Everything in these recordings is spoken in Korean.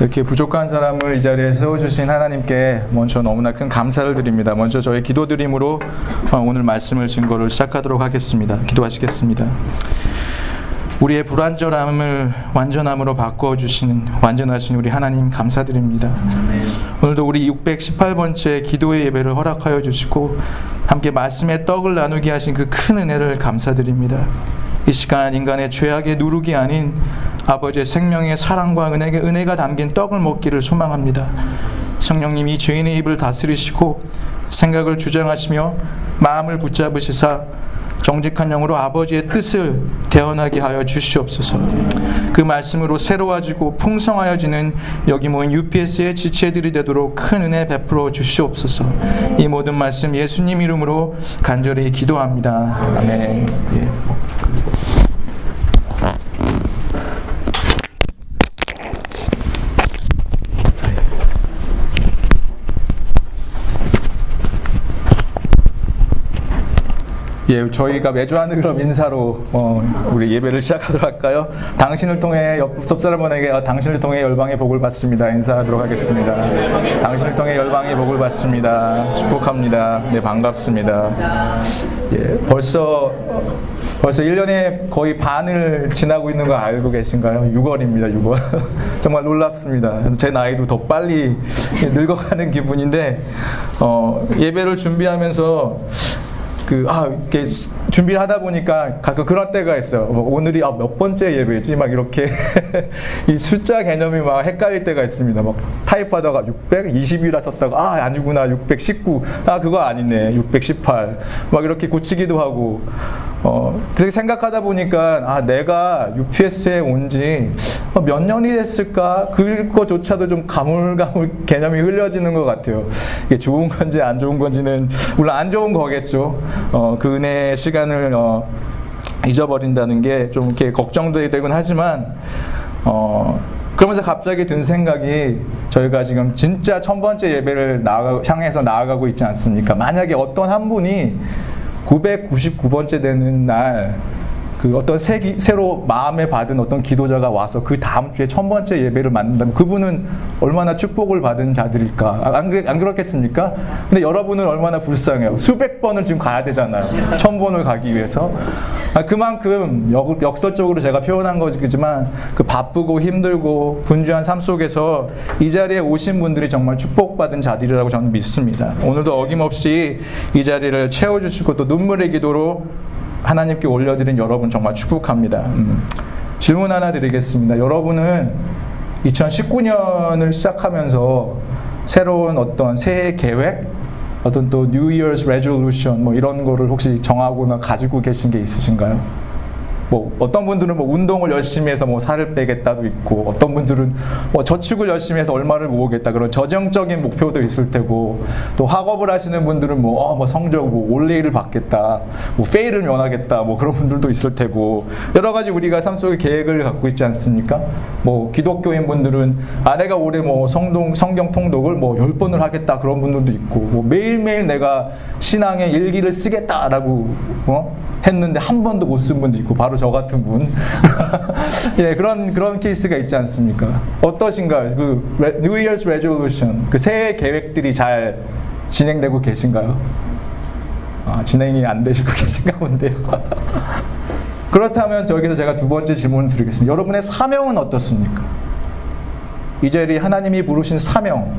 이렇게 부족한 사람을 이 자리에 세워주신 하나님께 먼저 너무나 큰 감사를 드립니다. 먼저 저의 기도드림으로 어, 오늘 말씀을 증거를 시작하도록 하겠습니다. 기도하시겠습니다. 우리의 불완전함을 완전함으로 바꿔 주시는 완전하신 우리 하나님 감사드립니다. 오늘도 우리 618번째 기도의 예배를 허락하여 주시고 함께 말씀의 떡을 나누게 하신 그 큰 은혜를 감사드립니다. 이 시간 인간의 죄악의 누룩이 아닌 아버지의 생명의 사랑과 은혜가, 은혜가 담긴 떡을 먹기를 소망합니다. 성령님이 죄인의 입을 다스리시고 생각을 주장하시며 마음을 붙잡으시사 정직한 영으로 아버지의 뜻을 대언하게 하여 주시옵소서. 그 말씀으로 새로워지고 풍성하여지는 여기 모인 UPS의 지체들이 되도록 큰 은혜 베풀어 주시옵소서. 이 모든 말씀 예수님 이름으로 간절히 기도합니다. 아멘. 예. 예, 저희가 매주 하는 그런 인사로 어, 우리 예배를 시작하도록 할까요? 당신을 통해 옆 사람에게 어, 당신을 통해 열방의 복을 받습니다. 인사하도록 하겠습니다. 당신을 통해 열방의 복을 받습니다. 축복합니다. 네, 반갑습니다. 예, 벌써 벌써 1년에 거의 반을 지나고 있는 거 알고 계신가요? 6월입니다, 6월. 정말 놀랐습니다. 제 나이도 더 빨리 늙어가는 기분인데, 어, 예배를 준비하면서 그, 아, 이렇게 준비를 하다 보니까 가끔 그런 때가 있어요. 뭐 오늘이 아, 몇 번째 예배지? 막 이렇게 이 숫자 개념이 막 헷갈릴 때가 있습니다. 막 타입하다가 620이라 썼다가 아, 아니구나. 619. 아, 그거 아니네. 618. 막 이렇게 고치기도 하고 어, 그렇게 생각하다 보니까, 아, 내가 UPS에 온 지 몇 년이 됐을까? 그거조차도 좀 가물가물 개념이 흘려지는 것 같아요. 이게 좋은 건지 안 좋은 건지는, 물론 안 좋은 거겠죠. 어, 그 은혜의 시간을, 어, 잊어버린다는 게 좀 이렇게 걱정도 되곤 하지만, 어, 그러면서 갑자기 든 생각이 저희가 지금 진짜 천 번째 예배를 나아가, 향해서 나아가고 있지 않습니까? 만약에 어떤 한 분이 999번째 되는 날, 그 어떤 새, 새로 마음에 받은 어떤 기도자가 와서 그 다음 주에 천 번째 예배를 만든다면 그분은 얼마나 축복을 받은 자들일까? 아, 안, 안 그렇겠습니까? 근데 여러분은 얼마나 불쌍해요. 수백 번을 지금 가야 되잖아요. 천 번을 가기 위해서. 아, 그만큼 역, 역설적으로 제가 표현한 거지만 그 바쁘고 힘들고 분주한 삶 속에서 이 자리에 오신 분들이 정말 축복받은 자들이라고 저는 믿습니다. 오늘도 어김없이 이 자리를 채워주시고 또 눈물의 기도로 하나님께 올려드린 여러분 정말 축복합니다. 음. 질문 하나 드리겠습니다. 여러분은 2019년을 시작하면서 새로운 어떤 새해 계획, 어떤 또 New Year's Resolution 뭐 이런 거를 혹시 정하거나 가지고 계신 게 있으신가요? 뭐 어떤 분들은 뭐 운동을 열심히 해서 뭐 살을 빼겠다도 있고 어떤 분들은 뭐 저축을 열심히 해서 얼마를 모으겠다 그런 저정적인 목표도 있을 테고 또 학업을 하시는 분들은 뭐, 어, 뭐 성적 뭐 올레이를 받겠다 뭐 페일을 면하겠다 뭐 그런 분들도 있을 테고 여러 가지 우리가 삶 속에 계획을 갖고 있지 않습니까? 뭐 기독교인 분들은 아 내가 올해 뭐 성동 성경 통독을 뭐 열 번을 하겠다 그런 분들도 있고 뭐 매일매일 내가 신앙의 일기를 쓰겠다라고 어? 했는데 한 번도 못 쓴 분도 있고 바로 저 같은 분. 예, 그런 그런 케이스가 있지 않습니까? 어떠신가요? 그 New Year's Resolution 그 새해 계획들이 잘 진행되고 계신가요? 아, 진행이 안 되시고 계신가 본데요. 그렇다면 저기서 제가 두 번째 질문을 드리겠습니다. 여러분의 사명은 어떻습니까? 이 자리 하나님이 부르신 사명,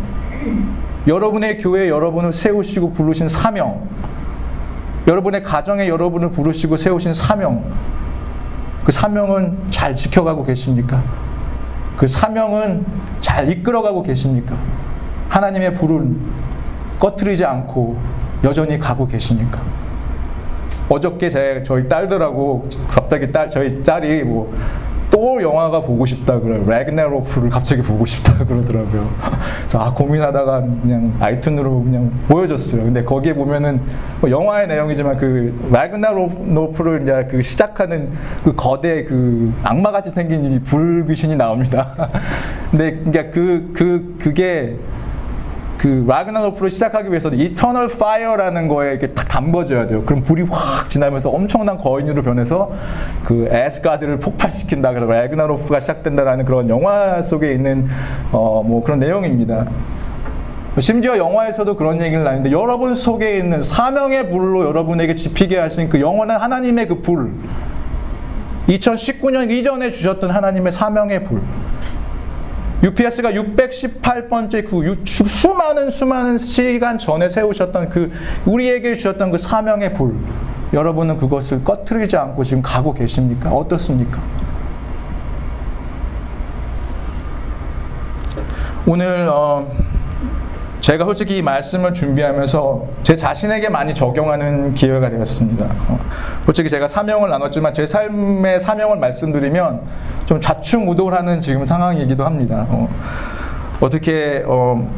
여러분의 교회 여러분을 세우시고 부르신 사명, 여러분의 가정에 여러분을 부르시고 세우신 사명, 그 사명은 잘 지켜가고 계십니까? 그 사명은 잘 이끌어가고 계십니까? 하나님의 불은 꺼트리지 않고 여전히 가고 계십니까? 어저께 제 저희 딸들하고 갑자기 딸 저희 딸이 뭐 또 영화가 보고 싶다 그래 레그네로프를 갑자기 보고 싶다 그러더라고요. 그래서 아 고민하다가 그냥 아이튠으로 그냥 보여줬어요. 근데 거기에 보면은 뭐 영화의 내용이지만 그 레그네로프를 이제 그 시작하는 그 거대 그 악마같이 생긴 이 불귀신이 나옵니다. 근데 그러니까 그, 그, 그게 그 라그나로크를 시작하기 위해서는 eternal fire라는 거에 이렇게 탁 담궈져야 돼요. 그럼 불이 확 지나면서 엄청난 거인으로 변해서 그 애스가드를 폭발시킨다. 그래서 라그나로크가 시작된다라는 그런 영화 속에 있는 어 뭐 그런 내용입니다. 심지어 영화에서도 그런 얘기를 하는데 여러분 속에 있는 사명의 불로 여러분에게 지피게 하신 그 영원한 하나님의 그 불. 2019년 이전에 주셨던 하나님의 사명의 불. UPS가 618번째 그 수많은 수많은 시간 전에 세우셨던 그 우리에게 주셨던 그 사명의 불 여러분은 그것을 꺼트리지 않고 지금 가고 계십니까? 어떻습니까? 오늘 어, 제가 솔직히 이 말씀을 준비하면서 제 자신에게 많이 적용하는 기회가 되었습니다. 어, 솔직히 제가 사명을 나눴지만 제 삶의 사명을 말씀드리면 좀 좌충우돌하는 지금 상황이기도 합니다. 어, 떻게 어,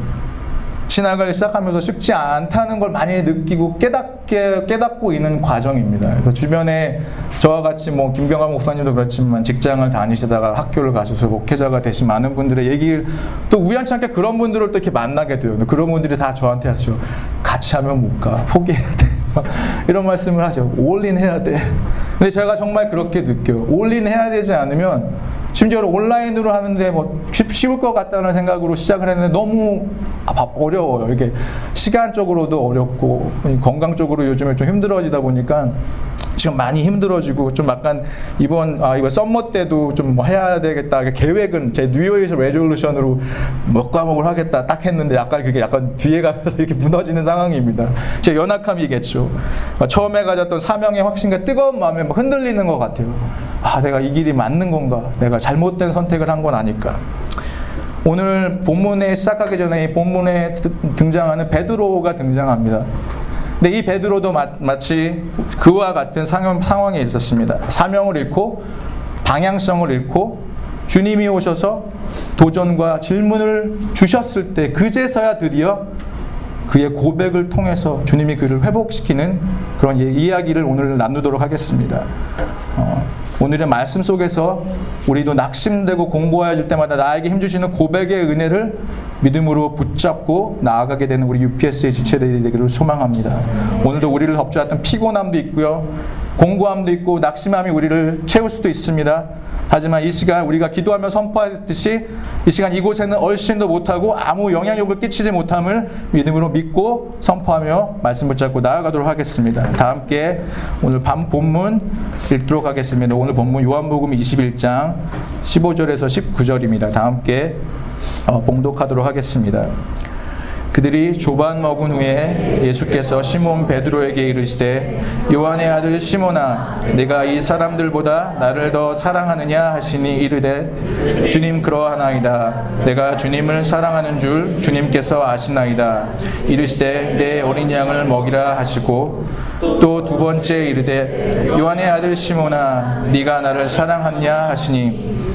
신학을 시작하면서 쉽지 않다는 걸 많이 느끼고 깨닫게 깨닫고 있는 과정입니다. 그래서 주변에 저와 같이 뭐 김병환 목사님도 그렇지만 직장을 다니시다가 학교를 가셔서 목회자가 되신 많은 분들의 얘기를 또 우연치 않게 그런 분들을 또 이렇게 만나게 돼요. 그런 분들이 다 저한테 하시죠. 같이 하면 못 가. 포기해야 돼. 이런 말씀을 하죠. 올인 해야 돼. 근데 제가 정말 그렇게 느껴요. 올인 해야 되지 않으면 심지어 온라인으로 하는데 뭐 쉬울 것 같다는 생각으로 시작을 했는데 너무 어려워요. 이게 시간적으로도 어렵고 건강적으로 요즘에 좀 힘들어지다 보니까 지금 많이 힘들어지고 좀 약간 이번 아 이번 summer 때도 좀 뭐 해야 되겠다 계획은 제 New Year's resolution으로 몇 과목을 하겠다 딱 했는데 약간 그게 약간 뒤에 가면서 이렇게 무너지는 상황입니다. 제 연약함이겠죠. 처음에 가졌던 사명의 확신과 뜨거운 마음에 막 흔들리는 것 같아요. 아 내가 이 길이 맞는 건가? 내가 잘못된 선택을 한 건 아닐까? 오늘 본문에 시작하기 전에 본문에 등장하는 베드로가 등장합니다. 근데 이 베드로도 마, 치 그와 같은 상황, 상황에 있었습니다. 사명을 잃고 방향성을 잃고 주님이 오셔서 도전과 질문을 주셨을 때 그제서야 드디어 그의 고백을 통해서 주님이 그를 회복시키는 그런 이야기를 오늘 나누도록 하겠습니다. 어, 오늘의 말씀 속에서 우리도 낙심되고 공고해질 때마다 나에게 힘주시는 고백의 은혜를 믿음으로 붙잡고 나아가게 되는 우리 UPS의 지체들이 되기를 소망합니다. 오늘도 우리를 덮주었던 피곤함도 있고요. 공고함도 있고 낙심함이 우리를 채울 수도 있습니다. 하지만 이 시간 우리가 기도하며 선포하듯이 이 시간 이곳에는 얼씬도 못하고 아무 영향력을 끼치지 못함을 믿음으로 믿고 선포하며 말씀 붙잡고 나아가도록 하겠습니다. 다 함께 오늘 밤 본문 읽도록 하겠습니다. 오늘 본문 요한복음 21장 15절에서 19절입니다. 다 함께 어, 봉독하도록 하겠습니다. 그들이 조반 먹은 후에 예수께서 시몬 베드로에게 이르시되 요한의 아들 시몬아 내가 이 사람들보다 나를 더 사랑하느냐 하시니 이르되 주님 그러하나이다. 내가 주님을 사랑하는 줄 주님께서 아시나이다. 이르시되 내 어린 양을 먹이라 하시고 또 두 번째 이르되 요한의 아들 시몬아 네가 나를 사랑하느냐 하시니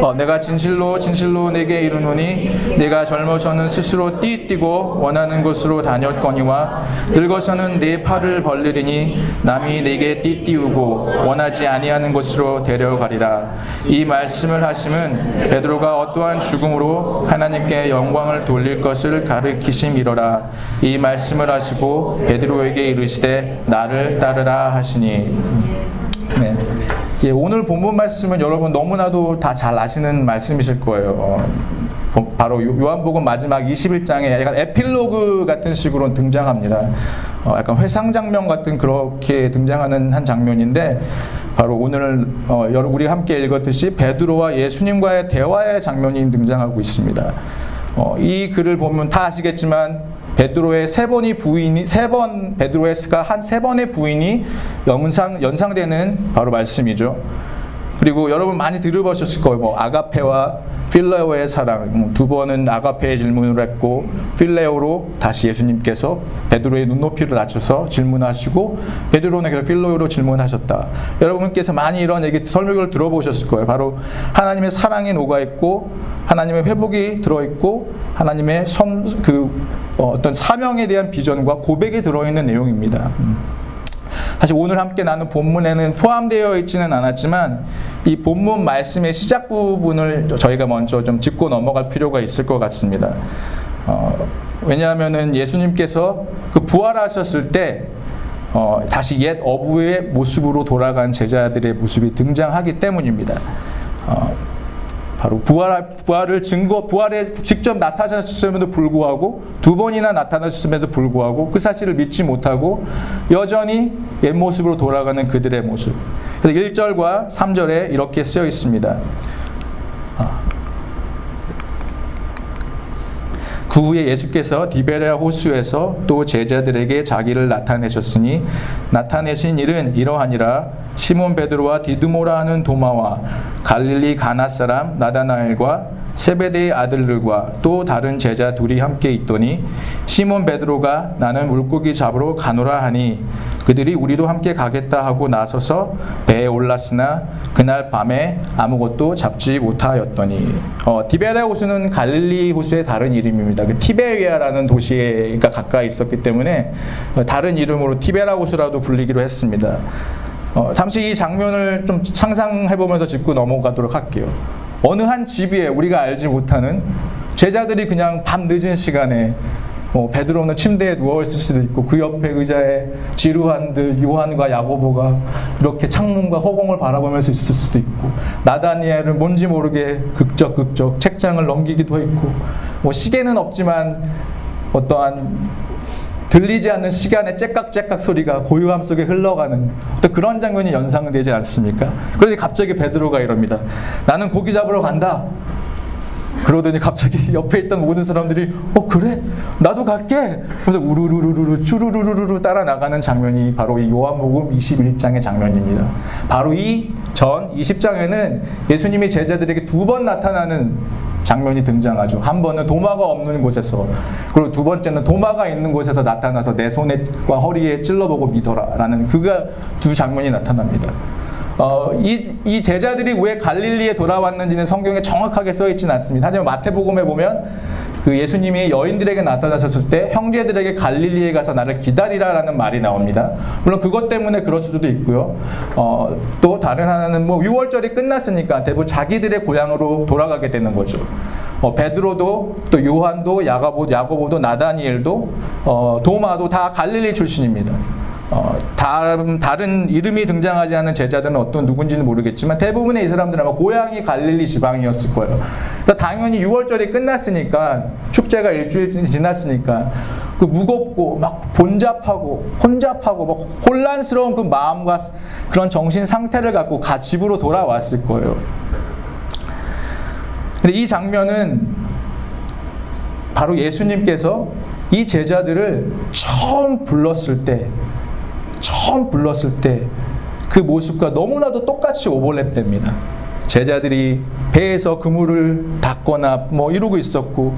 어, 내가 진실로 진실로 내게 이르노니 내가 젊어서는 스스로 띠뛰고 원하는 곳으로 다녔거니와 늙어서는 내 팔을 벌리리니 남이 내게 띠띠우고 원하지 아니하는 곳으로 데려가리라 이 말씀을 하심은 베드로가 어떠한 죽음으로 하나님께 영광을 돌릴 것을 가르키심이로라 이 말씀을 하시고 베드로에게 이르시되 나를 따르라 하시니 네. 예, 오늘 본문 말씀은 여러분 너무나도 다 잘 아시는 말씀이실 거예요. 어, 바로 요한복음 마지막 21장에 약간 에필로그 같은 식으로 등장합니다. 어, 약간 회상 장면 같은 그렇게 등장하는 한 장면인데 바로 오늘 어, 우리 함께 읽었듯이 베드로와 예수님과의 대화의 장면이 등장하고 있습니다. 어, 이 글을 보면 다 아시겠지만 베드로의 세 번이 부인이 세 번 베드로의가 한 세 번의 부인이 연상 연상되는 바로 말씀이죠. 그리고 여러분 많이 들어보셨을 거예요. 뭐 아가페와 필레오의 사랑 뭐 두 번은 아가페의 질문을 했고 필레오로 다시 예수님께서 베드로의 눈높이를 낮춰서 질문하시고 베드로는 계속 필레오로 질문하셨다. 여러분께서 많이 이런 얘기 설명을 들어보셨을 거예요. 바로 하나님의 사랑이 녹아 있고 하나님의 회복이 들어 있고 하나님의 섬그 어, 어떤 사명에 대한 비전과 고백이 들어 있는 내용입니다. 음. 사실 오늘 함께 나눈 본문에는 포함되어 있지는 않았지만 이 본문 말씀의 시작 부분을 저희가 먼저 좀 짚고 넘어갈 필요가 있을 것 같습니다. 어, 왜냐하면은 예수님께서 그 부활하셨을 때 어, 다시 옛 어부의 모습으로 돌아간 제자들의 모습이 등장하기 때문입니다. 어, 바로 부활, 부활을 증거, 부활에 직접 나타나셨음에도 불구하고 두 번이나 나타나셨음에도 불구하고 그 사실을 믿지 못하고 여전히 옛 모습으로 돌아가는 그들의 모습. 그래서 1절과 3절에 이렇게 쓰여 있습니다. 아, 그 후에 예수께서 디베레아 호수에서 또 제자들에게 자기를 나타내셨으니 나타내신 일은 이러하니라. 시몬 베드로와 디드모라 하는 도마와 갈릴리 가나 사람 나다나엘과 세베대의 아들들과 또 다른 제자 둘이 함께 있더니 시몬 베드로가 나는 물고기 잡으러 가노라 하니 그들이 우리도 함께 가겠다 하고 나서서 배에 올랐으나 그날 밤에 아무것도 잡지 못하였더니 어, 디베레 호수는 갈릴리 호수의 다른 이름입니다. 그 티베리아라는 도시가 가까이 있었기 때문에 어, 다른 이름으로 티베라 호수라도 불리기로 했습니다. 어, 잠시 이 장면을 좀 상상해보면서 짚고 넘어가도록 할게요. 어느 한 집에 우리가 알지 못하는 제자들이 그냥 밤 늦은 시간에 뭐 베드로는 침대에 누워 있을 수도 있고 그 옆에 의자에 지루한 듯 요한과 야고보가 이렇게 창문과 허공을 바라보면서 있을 수도 있고 나다니엘은 뭔지 모르게 극적 극적 책장을 넘기기도 했고 뭐 시계는 없지만 어떠한 들리지 않는 시간의 째깍째깍 소리가 고요함 속에 흘러가는 어떤 그런 장면이 연상되지 않습니까? 그런데 갑자기 베드로가 이럽니다. 나는 고기 잡으러 간다. 그러더니 갑자기 옆에 있던 모든 사람들이 어 그래 나도 갈게 그래서 우르르르르 쭈르르르르 따라 나가는 장면이 바로 이 요한복음 21장의 장면입니다. 바로 이 전 20장에는 예수님이 제자들에게 두 번 나타나는 장면이 등장하죠. 한 번은 도마가 없는 곳에서 그리고 두 번째는 도마가 있는 곳에서 나타나서 내 손과 허리에 찔러보고 믿어라라는 그가 두 장면이 나타납니다. 어, 이, 이, 제자들이 왜 갈릴리에 돌아왔는지는 성경에 정확하게 써있지는 않습니다. 하지만 마태복음에 보면 그 예수님이 여인들에게 나타나셨을 때 형제들에게 갈릴리에 가서 나를 기다리라라는 말이 나옵니다. 물론 그것 때문에 그럴 수도 있고요. 어, 또 다른 하나는 뭐 유월절이 끝났으니까 대부분 자기들의 고향으로 돌아가게 되는 거죠. 어, 베드로도 또 요한도 야고보도 나다니엘도 어, 도마도 다 갈릴리 출신입니다. 어, 다음, 다른 이름이 등장하지 않은 제자들은 어떤 누군지는 모르겠지만 대부분의 이 사람들은 아마 고향이 갈릴리 지방이었을 거예요. 그래서 당연히 6월절이 끝났으니까 축제가 일주일 지났으니까 그 무겁고 막 본잡하고 혼잡하고 막 혼란스러운 그 마음과 그런 정신 상태를 갖고 집으로 돌아왔을 거예요. 근데 이 장면은 바로 예수님께서 이 제자들을 처음 불렀을 때 처음 불렀을 때 그 모습과 너무나도 똑같이 오버랩됩니다. 제자들이 배에서 그물을 닦거나 뭐 이러고 있었고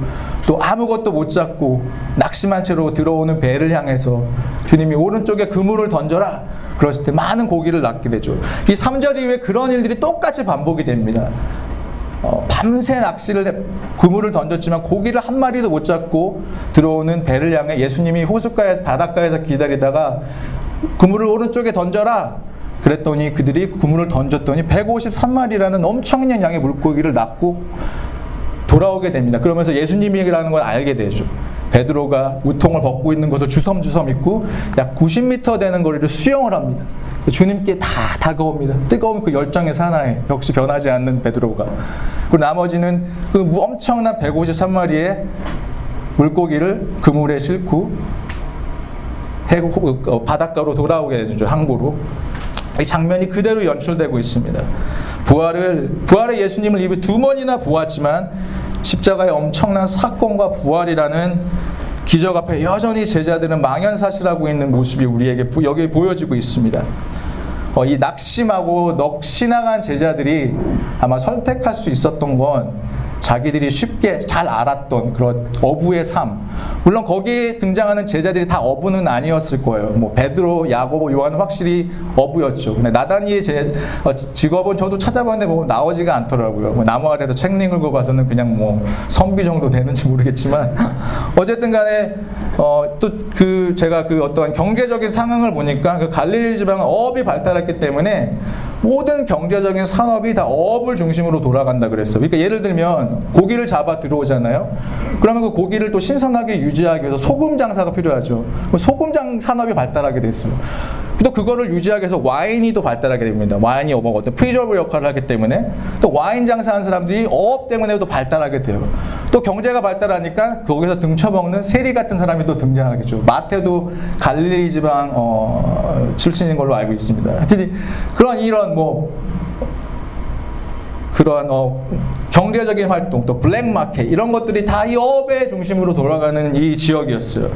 또 아무것도 못 잡고 낙심한 채로 들어오는 배를 향해서 주님이 오른쪽에 그물을 던져라 그랬을 때 많은 고기를 낚게 되죠. 이 3절 이후에 그런 일들이 똑같이 반복이 됩니다. 어, 밤새 낚시를 그물을 던졌지만 고기를 한 마리도 못 잡고 들어오는 배를 향해 예수님이 호숫가에 바닷가에서 기다리다가 그물을 오른쪽에 던져라. 그랬더니 그들이 그물을 던졌더니 153마리라는 엄청난 양의 물고기를 낚고 돌아오게 됩니다. 그러면서 예수님이라는 걸 알게 되죠. 베드로가 우통을 벗고 있는 것을 주섬주섬 입고 약 90m 되는 거리를 수영을 합니다. 주님께 다 다가옵니다. 뜨거운 그 열정의 사나이 역시 변하지 않는 베드로가. 그리고 나머지는 그 엄청난 153마리의 물고기를 그물에 싣고 대구 어, 바닷가로 돌아오게 되죠. 항구로. 이 장면이 그대로 연출되고 있습니다. 부활을 부활의 예수님을 입에 두 번이나 보았지만 십자가의 엄청난 사건과 부활이라는 기적 앞에 여전히 제자들은 망연사실하고 있는 모습이 우리에게 여기 보여지고 있습니다. 어, 이 낙심하고 넋신앙한 제자들이 아마 선택할 수 있었던 건 자기들이 쉽게 잘 알았던 그런 어부의 삶. 물론 거기에 등장하는 제자들이 다 어부는 아니었을 거예요. 뭐 베드로, 야고보, 요한은 확실히 어부였죠. 근데 나다니의 제 어, 직업은 저도 찾아봤는데 뭐 나오지가 않더라고요. 뭐 나무 아래서 책 읽고 봐서는 그냥 뭐 선비 정도 되는지 모르겠지만 어쨌든 간에 어, 또 그 제가 그 어떤 경제적인 상황을 보니까 그 갈릴리 지방은 어업이 발달했기 때문에 모든 경제적인 산업이 다 어업을 중심으로 돌아간다 그랬어요. 그러니까 예를 들면 고기를 잡아 들어오잖아요. 그러면 그 고기를 또 신선하게 유지하기 위해서 소금 장사가 필요하죠. 소금 장 산업이 발달하게 됐어요. 또 그거를 유지하기 위해서 와인이 또 발달하게 됩니다. 와인이 뭐 어떤 preserve 역할을 하기 때문에 또 와인 장사하는 사람들이 어업 때문에도 발달하게 돼요. 또 경제가 발달하니까 거기서 등쳐먹는 세리 같은 사람이 또 등장하겠죠. 마태도 갈릴리 지방 어, 출신인 걸로 알고 있습니다. 하여튼 그런 이런 뭐 그런 어, 경제적인 활동 또 블랙마켓 이런 것들이 다 이 업의 중심으로 돌아가는 이 지역이었어요.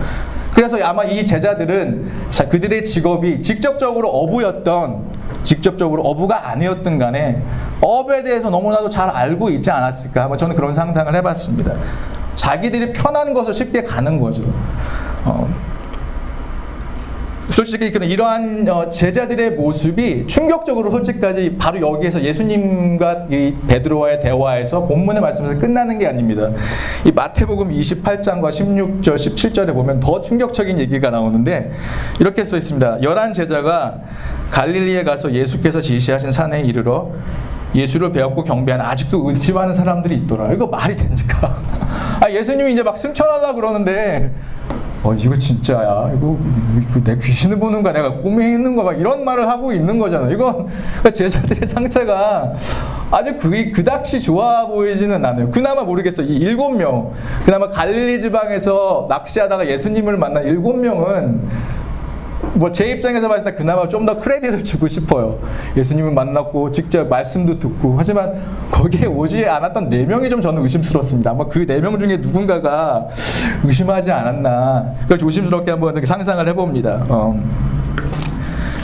그래서 아마 이 제자들은 그들의 직업이 직접적으로 어부였던 직접적으로 어부가 아니었든 간에 업에 대해서 너무나도 잘 알고 있지 않았을까 한번 저는 그런 상상을 해봤습니다. 자기들이 편한 것을 쉽게 가는 거죠. 어, 솔직히 그런 이러한 어, 제자들의 모습이 충격적으로 솔직까지 바로 여기에서 예수님과 이 베드로와의 대화에서 본문의 말씀에서 끝나는 게 아닙니다. 이 마태복음 28장과 16절, 17절에 보면 더 충격적인 얘기가 나오는데 이렇게 써 있습니다. 열한 제자가 갈릴리에 가서 예수께서 지시하신 산에 이르러 예수를 배웠고 경배하는 아직도 의심하는 사람들이 있더라. 이거 말이 됩니까? 아, 예수님이 이제 막 승천하려 그러는데 어, 이거 진짜야. 이거, 이거 내 귀신을 보는 거야. 내가 꿈에 있는 거야. 이런 말을 하고 있는 거잖아. 이건 그러니까 제자들의 상처가 아주 그, 그닥시 좋아 보이지는 않아요. 그나마 모르겠어. 이 일곱 명. 그나마 갈릴리 지방에서 낚시하다가 예수님을 만난 일곱 명은 뭐 제 입장에서 봤을 때 그나마 좀 더 크레딧을 주고 싶어요. 예수님을 만났고 직접 말씀도 듣고 하지만 거기에 오지 않았던 네 명이 좀 저는 의심스럽습니다. 아마 그 네 명 중에 누군가가 의심하지 않았나 그걸 조심스럽게 한번 상상을 해봅니다. 어.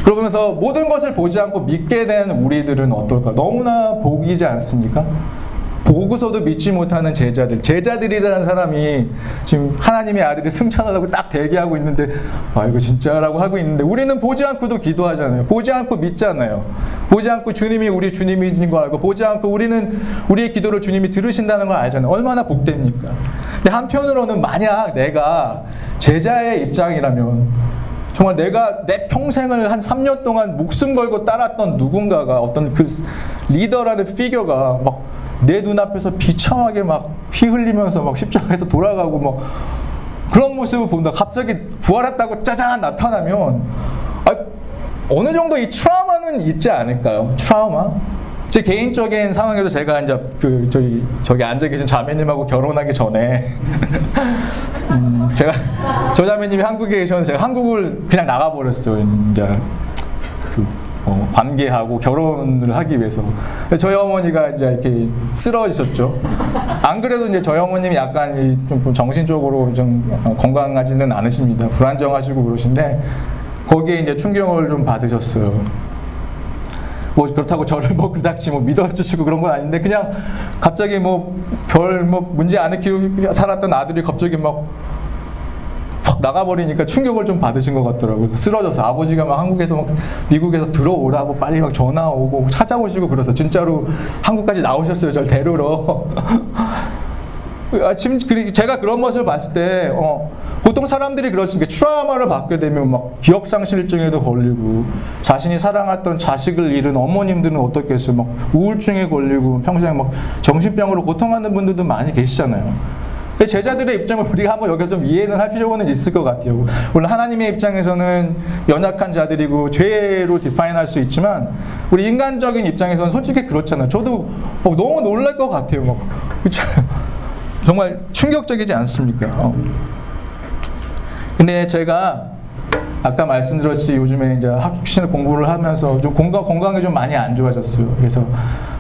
그러면서 모든 것을 보지 않고 믿게 된 우리들은 어떨까? 너무나 복이지 않습니까? 보고서도 믿지 못하는 제자들, 제자들이라는 사람이 지금 하나님의 아들이 승천하려고 딱 대기하고 있는데, 아, 이거 진짜라고 하고 있는데, 우리는 보지 않고도 기도하잖아요. 보지 않고 믿잖아요. 보지 않고 주님이 우리 주님인 걸 알고, 보지 않고 우리는 우리의 기도를 주님이 들으신다는 걸 알잖아요. 얼마나 복됩니까? 근데 한편으로는 만약 내가 제자의 입장이라면, 정말 내가 내 평생을 한 3년 동안 목숨 걸고 따랐던 누군가가 어떤 그 리더라는 피겨가 막 내 눈앞에서 비참하게 막 피 흘리면서 막 십자가에서 돌아가고 뭐 그런 모습을 본다. 갑자기 부활했다고 짜잔 나타나면 아, 어느 정도 이 트라우마는 있지 않을까요? 트라우마? 제 개인적인 상황에서 제가 이제 그 저기 저기 앉아 계신 자매님하고 결혼하기 전에 음, 제가 저 자매님이 한국에 계셨는데 제가 한국을 그냥 나가 버렸어요. 이제 그 어, 관계하고 결혼을 하기 위해서. 저희 어머니가 이제 이렇게 쓰러지셨죠. 안 그래도 이제 저희 어머님이 약간 좀 정신적으로 좀 건강하지는 않으십니다. 불안정하시고 그러신데 거기에 이제 충격을 좀 받으셨어요. 뭐 그렇다고 저를 뭐 그닥지 뭐 믿어주시고 그런 건 아닌데 그냥 갑자기 뭐 별뭐 문제 안 키우고 살았던 아들이 갑자기 막팍 나가버리니까 충격을 좀 받으신 것 같더라고요. 쓰러져서 아버지가 막 한국에서 막 미국에서 들어오라고 빨리 막 전화 오고 찾아오시고 그래서 진짜로 한국까지 나오셨어요. 저를 데리러. 아침 제가 그런 모습을 봤을 때 어, 보통 사람들이 그렇습니다. 트라우마를 받게 되면 막 기억 상실증에도 걸리고 자신이 사랑했던 자식을 잃은 어머님들은 어떻겠어요? 막 우울증에 걸리고 평생 막 정신병으로 고통하는 분들도 많이 계시잖아요. 제자들의 입장을 우리가 한번 여기서 좀 이해는 할 필요는 있을 것 같아요. 물론 하나님의 입장에서는 연약한 자들이고 죄로 디파인할 수 있지만 우리 인간적인 입장에서는 솔직히 그렇잖아요. 저도 어, 너무 놀랄 것 같아요. 막 정말 충격적이지 않습니까? 어. 근데 제가 아까 말씀드렸듯이 요즘에 이제 학신 공부를 하면서 좀 건강 건강이 좀 많이 안 좋아졌어요. 그래서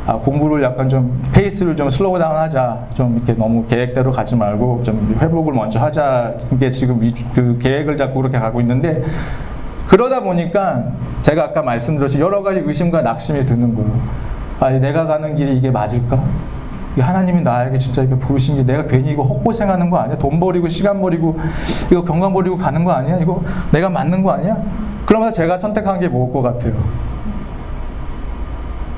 아, 공부를 약간 좀 페이스를 좀 slow down하자. 좀 이렇게 너무 계획대로 가지 말고 좀 회복을 먼저 하자. 이게 지금 그 계획을 잡고 그렇게 가고 있는데 그러다 보니까 제가 아까 말씀드렸듯이 여러 가지 의심과 낙심이 드는 거예요. 아, 내가 가는 길이 이게 맞을까? 하나님이 나에게 진짜 이거 부르신 게 내가 괜히 이거 헛고생하는 거 아니야? 돈 버리고 시간 버리고 이거 건강 버리고 가는 거 아니야? 이거 내가 맞는 거 아니야? 그러면서 제가 선택한 게 뭐일 것 같아요?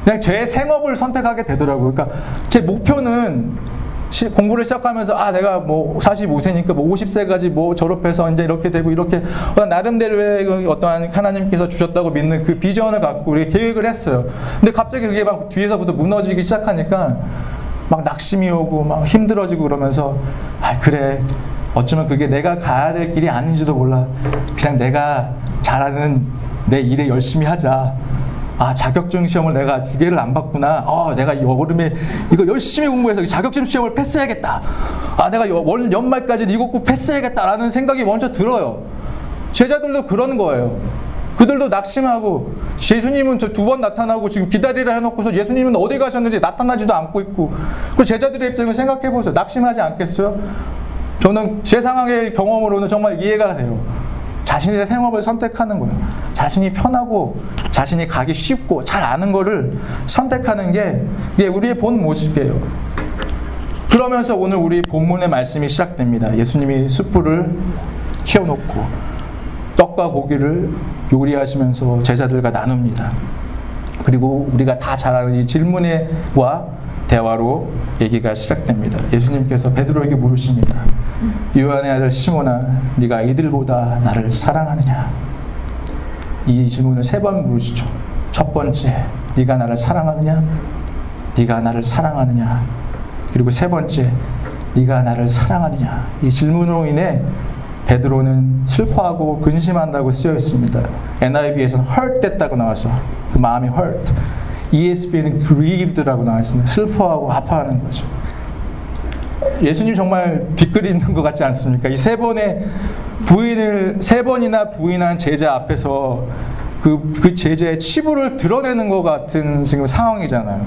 그냥 제 생업을 선택하게 되더라고요. 그러니까 제 목표는 시, 공부를 시작하면서 아 내가 뭐 45세니까 뭐 50세까지 뭐 졸업해서 이제 이렇게 되고 이렇게 나름대로의 그 어떠한 하나님께서 주셨다고 믿는 그 비전을 갖고 우리 계획을 했어요. 근데 갑자기 그게 막 뒤에서부터 무너지기 시작하니까 막 낙심이 오고 막 힘들어지고 그러면서 아 그래 어쩌면 그게 내가 가야 될 길이 아닌지도 몰라. 그냥 내가 잘하는 내 일에 열심히 하자. 아 자격증 시험을 내가 두 개를 안 봤구나. 어 내가 이 여름에 이거 열심히 공부해서 자격증 시험을 패스해야겠다. 아 내가 월 연말까지 이거 꼭 패스해야겠다라는 생각이 먼저 들어요. 제자들도 그런 거예요. 그들도 낙심하고 예수님은 두 번 나타나고 지금 기다리라 해놓고서 예수님은 어디 가셨는지 나타나지도 않고 있고 그 제자들의 입장을 생각해 보세요. 낙심하지 않겠어요? 저는 제 상황의 경험으로는 정말 이해가 돼요. 자신의 생업을 선택하는 거예요. 자신이 편하고 자신이 가기 쉽고 잘 아는 거를 선택하는 게 이게 우리의 본 모습이에요. 그러면서 오늘 우리 본문의 말씀이 시작됩니다. 예수님이 숯불을 키워놓고 떡과 고기를 요리하시면서 제자들과 나눕니다. 그리고 우리가 다 잘 아는 이 질문과 대화로 얘기가 시작됩니다. 예수님께서 베드로에게 물으십니다. 요한의 아들 시몬아, 네가 이들보다 나를 사랑하느냐? 이 질문을 세 번 물으시죠. 첫 번째, 네가 나를 사랑하느냐? 네가 나를 사랑하느냐? 그리고 세 번째, 네가 나를 사랑하느냐? 이 질문으로 인해 베드로는 슬퍼하고 근심한다고 쓰여 있습니다. NIV에서는 hurt 됐다고 나와서 그 마음이 hurt. ESV는 grieved라고 나와 있습니다. 슬퍼하고 아파하는 거죠. 예수님 정말 뒷글이 있는 것 같지 않습니까? 이 세 번의 부인을 세 번이나 부인한 제자 앞에서 그, 그 제자의 치부를 드러내는 것 같은 지금 상황이잖아요.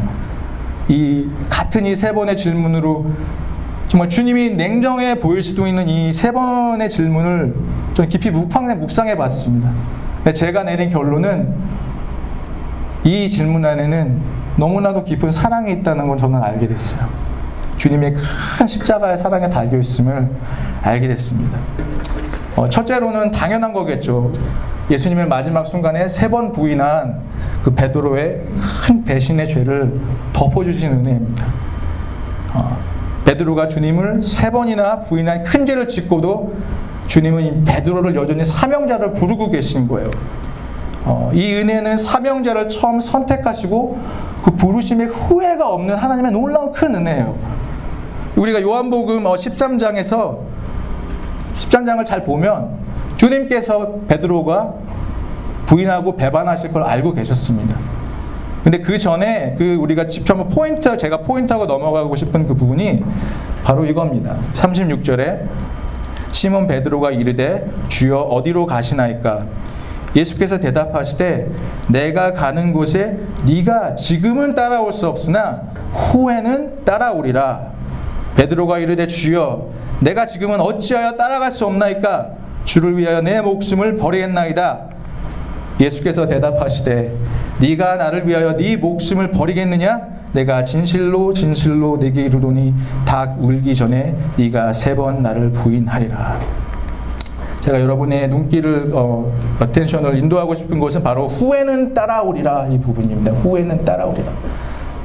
이 같은 이 세 번의 질문으로 정말 주님이 냉정해 보일 수도 있는 이 세 번의 질문을 좀 깊이 묵상해 봤습니다. 제가 내린 결론은 이 질문 안에는 너무나도 깊은 사랑이 있다는 건 저는 알게 됐어요. 주님의 큰 십자가의 사랑에 달겨 있음을 알게 됐습니다. 어, 첫째로는 당연한 거겠죠. 예수님의 마지막 순간에 세 번 부인한 그 베드로의 큰 배신의 죄를 덮어주신 은혜입니다. 어, 베드로가 주님을 세 번이나 부인한 큰 죄를 짓고도 주님은 베드로를 여전히 사명자를 부르고 계신 거예요. 어, 이 은혜는 사명자를 처음 선택하시고 그 부르심에 후회가 없는 하나님의 놀라운 큰 은혜예요. 우리가 요한복음 13장에서 어, 13장을 잘 보면 주님께서 베드로가 부인하고 배반하실 걸 알고 계셨습니다. 근데 그 전에 그 우리가 직접 한번 포인트 제가 포인트하고 넘어가고 싶은 그 부분이 바로 이겁니다. 36절에 시몬 베드로가 이르되 주여 어디로 가시나이까 예수께서 대답하시되 내가 가는 곳에 네가 지금은 따라올 수 없으나 후에는 따라오리라. 베드로가 이르되 주여 내가 지금은 어찌하여 따라갈 수 없나이까 주를 위하여 내 목숨을 버리겠나이다. 예수께서 대답하시되 네가 나를 위하여 네 목숨을 버리겠느냐? 내가 진실로 진실로 내게 이르노니 닭 울기 전에 네가 세 번 나를 부인하리라. 제가 여러분의 눈길을 어, attention을 인도하고 싶은 것은 바로 후에는 따라오리라 이 부분입니다. 후에는 따라오리라.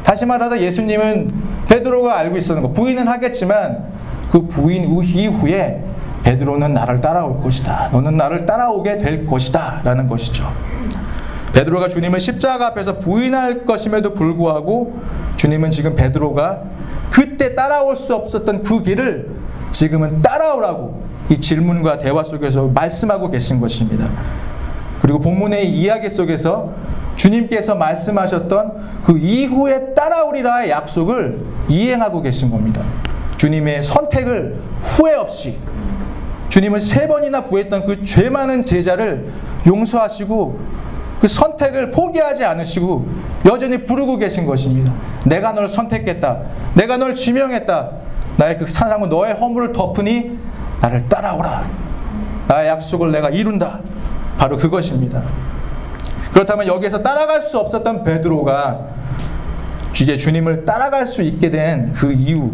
다시 말하자 예수님은 베드로가 알고 있었는 거 부인은 하겠지만 그 부인 이후에 베드로는 나를 따라올 것이다. 너는 나를 따라오게 될 것이다 라는 것이죠. 베드로가 주님을 십자가 앞에서 부인할 것임에도 불구하고 주님은 지금 베드로가 그때 따라올 수 없었던 그 길을 지금은 따라오라고 이 질문과 대화 속에서 말씀하고 계신 것입니다. 그리고 본문의 이야기 속에서 주님께서 말씀하셨던 그 이후에 따라오리라의 약속을 이행하고 계신 겁니다. 주님의 선택을 후회 없이 주님은 세 번이나 구했던 그 죄 많은 제자를 용서하시고 그 선택을 포기하지 않으시고 여전히 부르고 계신 것입니다. 내가 널 선택했다. 내가 널 지명했다. 나의 그 사랑은 너의 허물을 덮으니 나를 따라오라. 나의 약속을 내가 이룬다. 바로 그것입니다. 그렇다면 여기에서 따라갈 수 없었던 베드로가 이제 주님을 따라갈 수 있게 된 그 이유,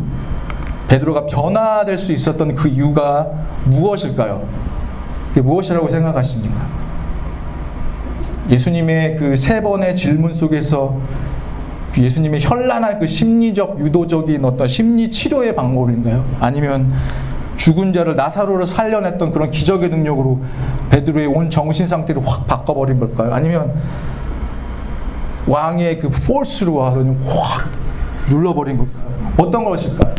베드로가 변화될 수 있었던 그 이유가 무엇일까요? 그게 무엇이라고 생각하십니까? 예수님의 그 세 번의 질문 속에서 그 예수님의 현란한 그 심리적 유도적인 어떤 심리 치료의 방법인가요? 아니면 죽은 자를 나사로를 살려냈던 그런 기적의 능력으로 베드로의 온 정신 상태를 확 바꿔버린 걸까요? 아니면 왕의 그 포스로 와서 확 눌러버린 걸까요? 어떤 것일까요?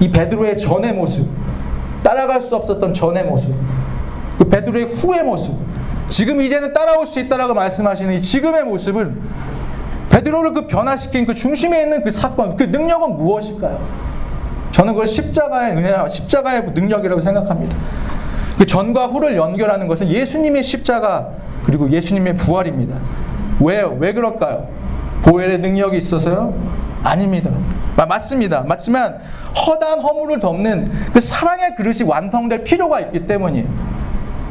이 베드로의 전의 모습, 따라갈 수 없었던 전의 모습, 그 베드로의 후의 모습, 지금 이제는 따라올 수 있다라고 말씀하시는 이 지금의 모습을 베드로를 그 변화시킨 그 중심에 있는 그 사건, 그 능력은 무엇일까요? 저는 그걸 십자가의 은혜와 십자가의 능력이라고 생각합니다. 그 전과 후를 연결하는 것은 예수님의 십자가 그리고 예수님의 부활입니다. 왜요? 왜 그럴까요? 보혈의 능력이 있어서요? 아닙니다. 맞습니다. 맞지만 허다한 허물을 덮는 그 사랑의 그릇이 완성될 필요가 있기 때문이에요.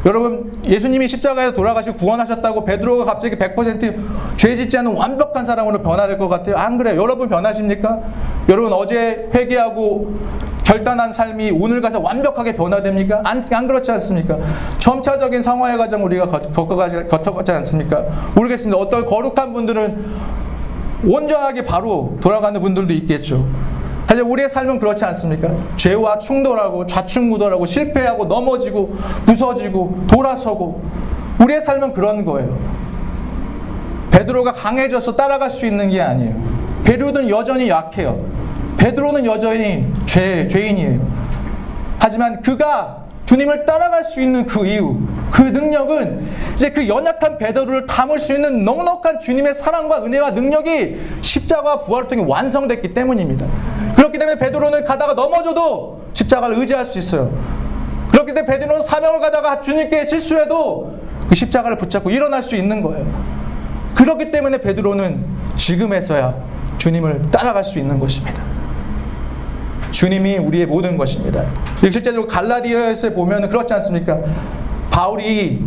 여러분 예수님이 십자가에 돌아가시고 구원하셨다고 베드로가 갑자기 100%죄 짓지 않은 완벽한 사람으로 변화될 것 같아요. 안 그래요? 여러분 변하십니까? 여러분 어제 회개하고 결단한 삶이 오늘 가서 완벽하게 변화됩니까? 안, 안 그렇지 않습니까? 점차적인 상화의 과정 우리가 겪어가지, 겪어가지 않습니까? 모르겠습니다. 어떤 거룩한 분들은 온전하게 바로 돌아가는 분들도 있겠죠. 사실 우리의 삶은 그렇지 않습니까? 죄와 충돌하고 좌충우돌하고 실패하고 넘어지고 부서지고 돌아서고 우리의 삶은 그런 거예요. 베드로가 강해져서 따라갈 수 있는 게 아니에요. 베드로는 여전히 약해요. 베드로는 여전히 죄, 죄인이에요. 하지만 그가 주님을 따라갈 수 있는 그 이유, 그 능력은 이제 그 연약한 베드로를 담을 수 있는 넉넉한 주님의 사랑과 은혜와 능력이 십자가 부활을 통해 완성됐기 때문입니다. 그렇기 때문에 베드로는 가다가 넘어져도 십자가를 의지할 수 있어요. 그렇기 때문에 베드로는 사명을 가다가 주님께 실수해도 그 십자가를 붙잡고 일어날 수 있는 거예요. 그렇기 때문에 베드로는 지금에서야 주님을 따라갈 수 있는 것입니다. 주님이 우리의 모든 것입니다. 실제로 갈라디아에서 보면 그렇지 않습니까? 바울이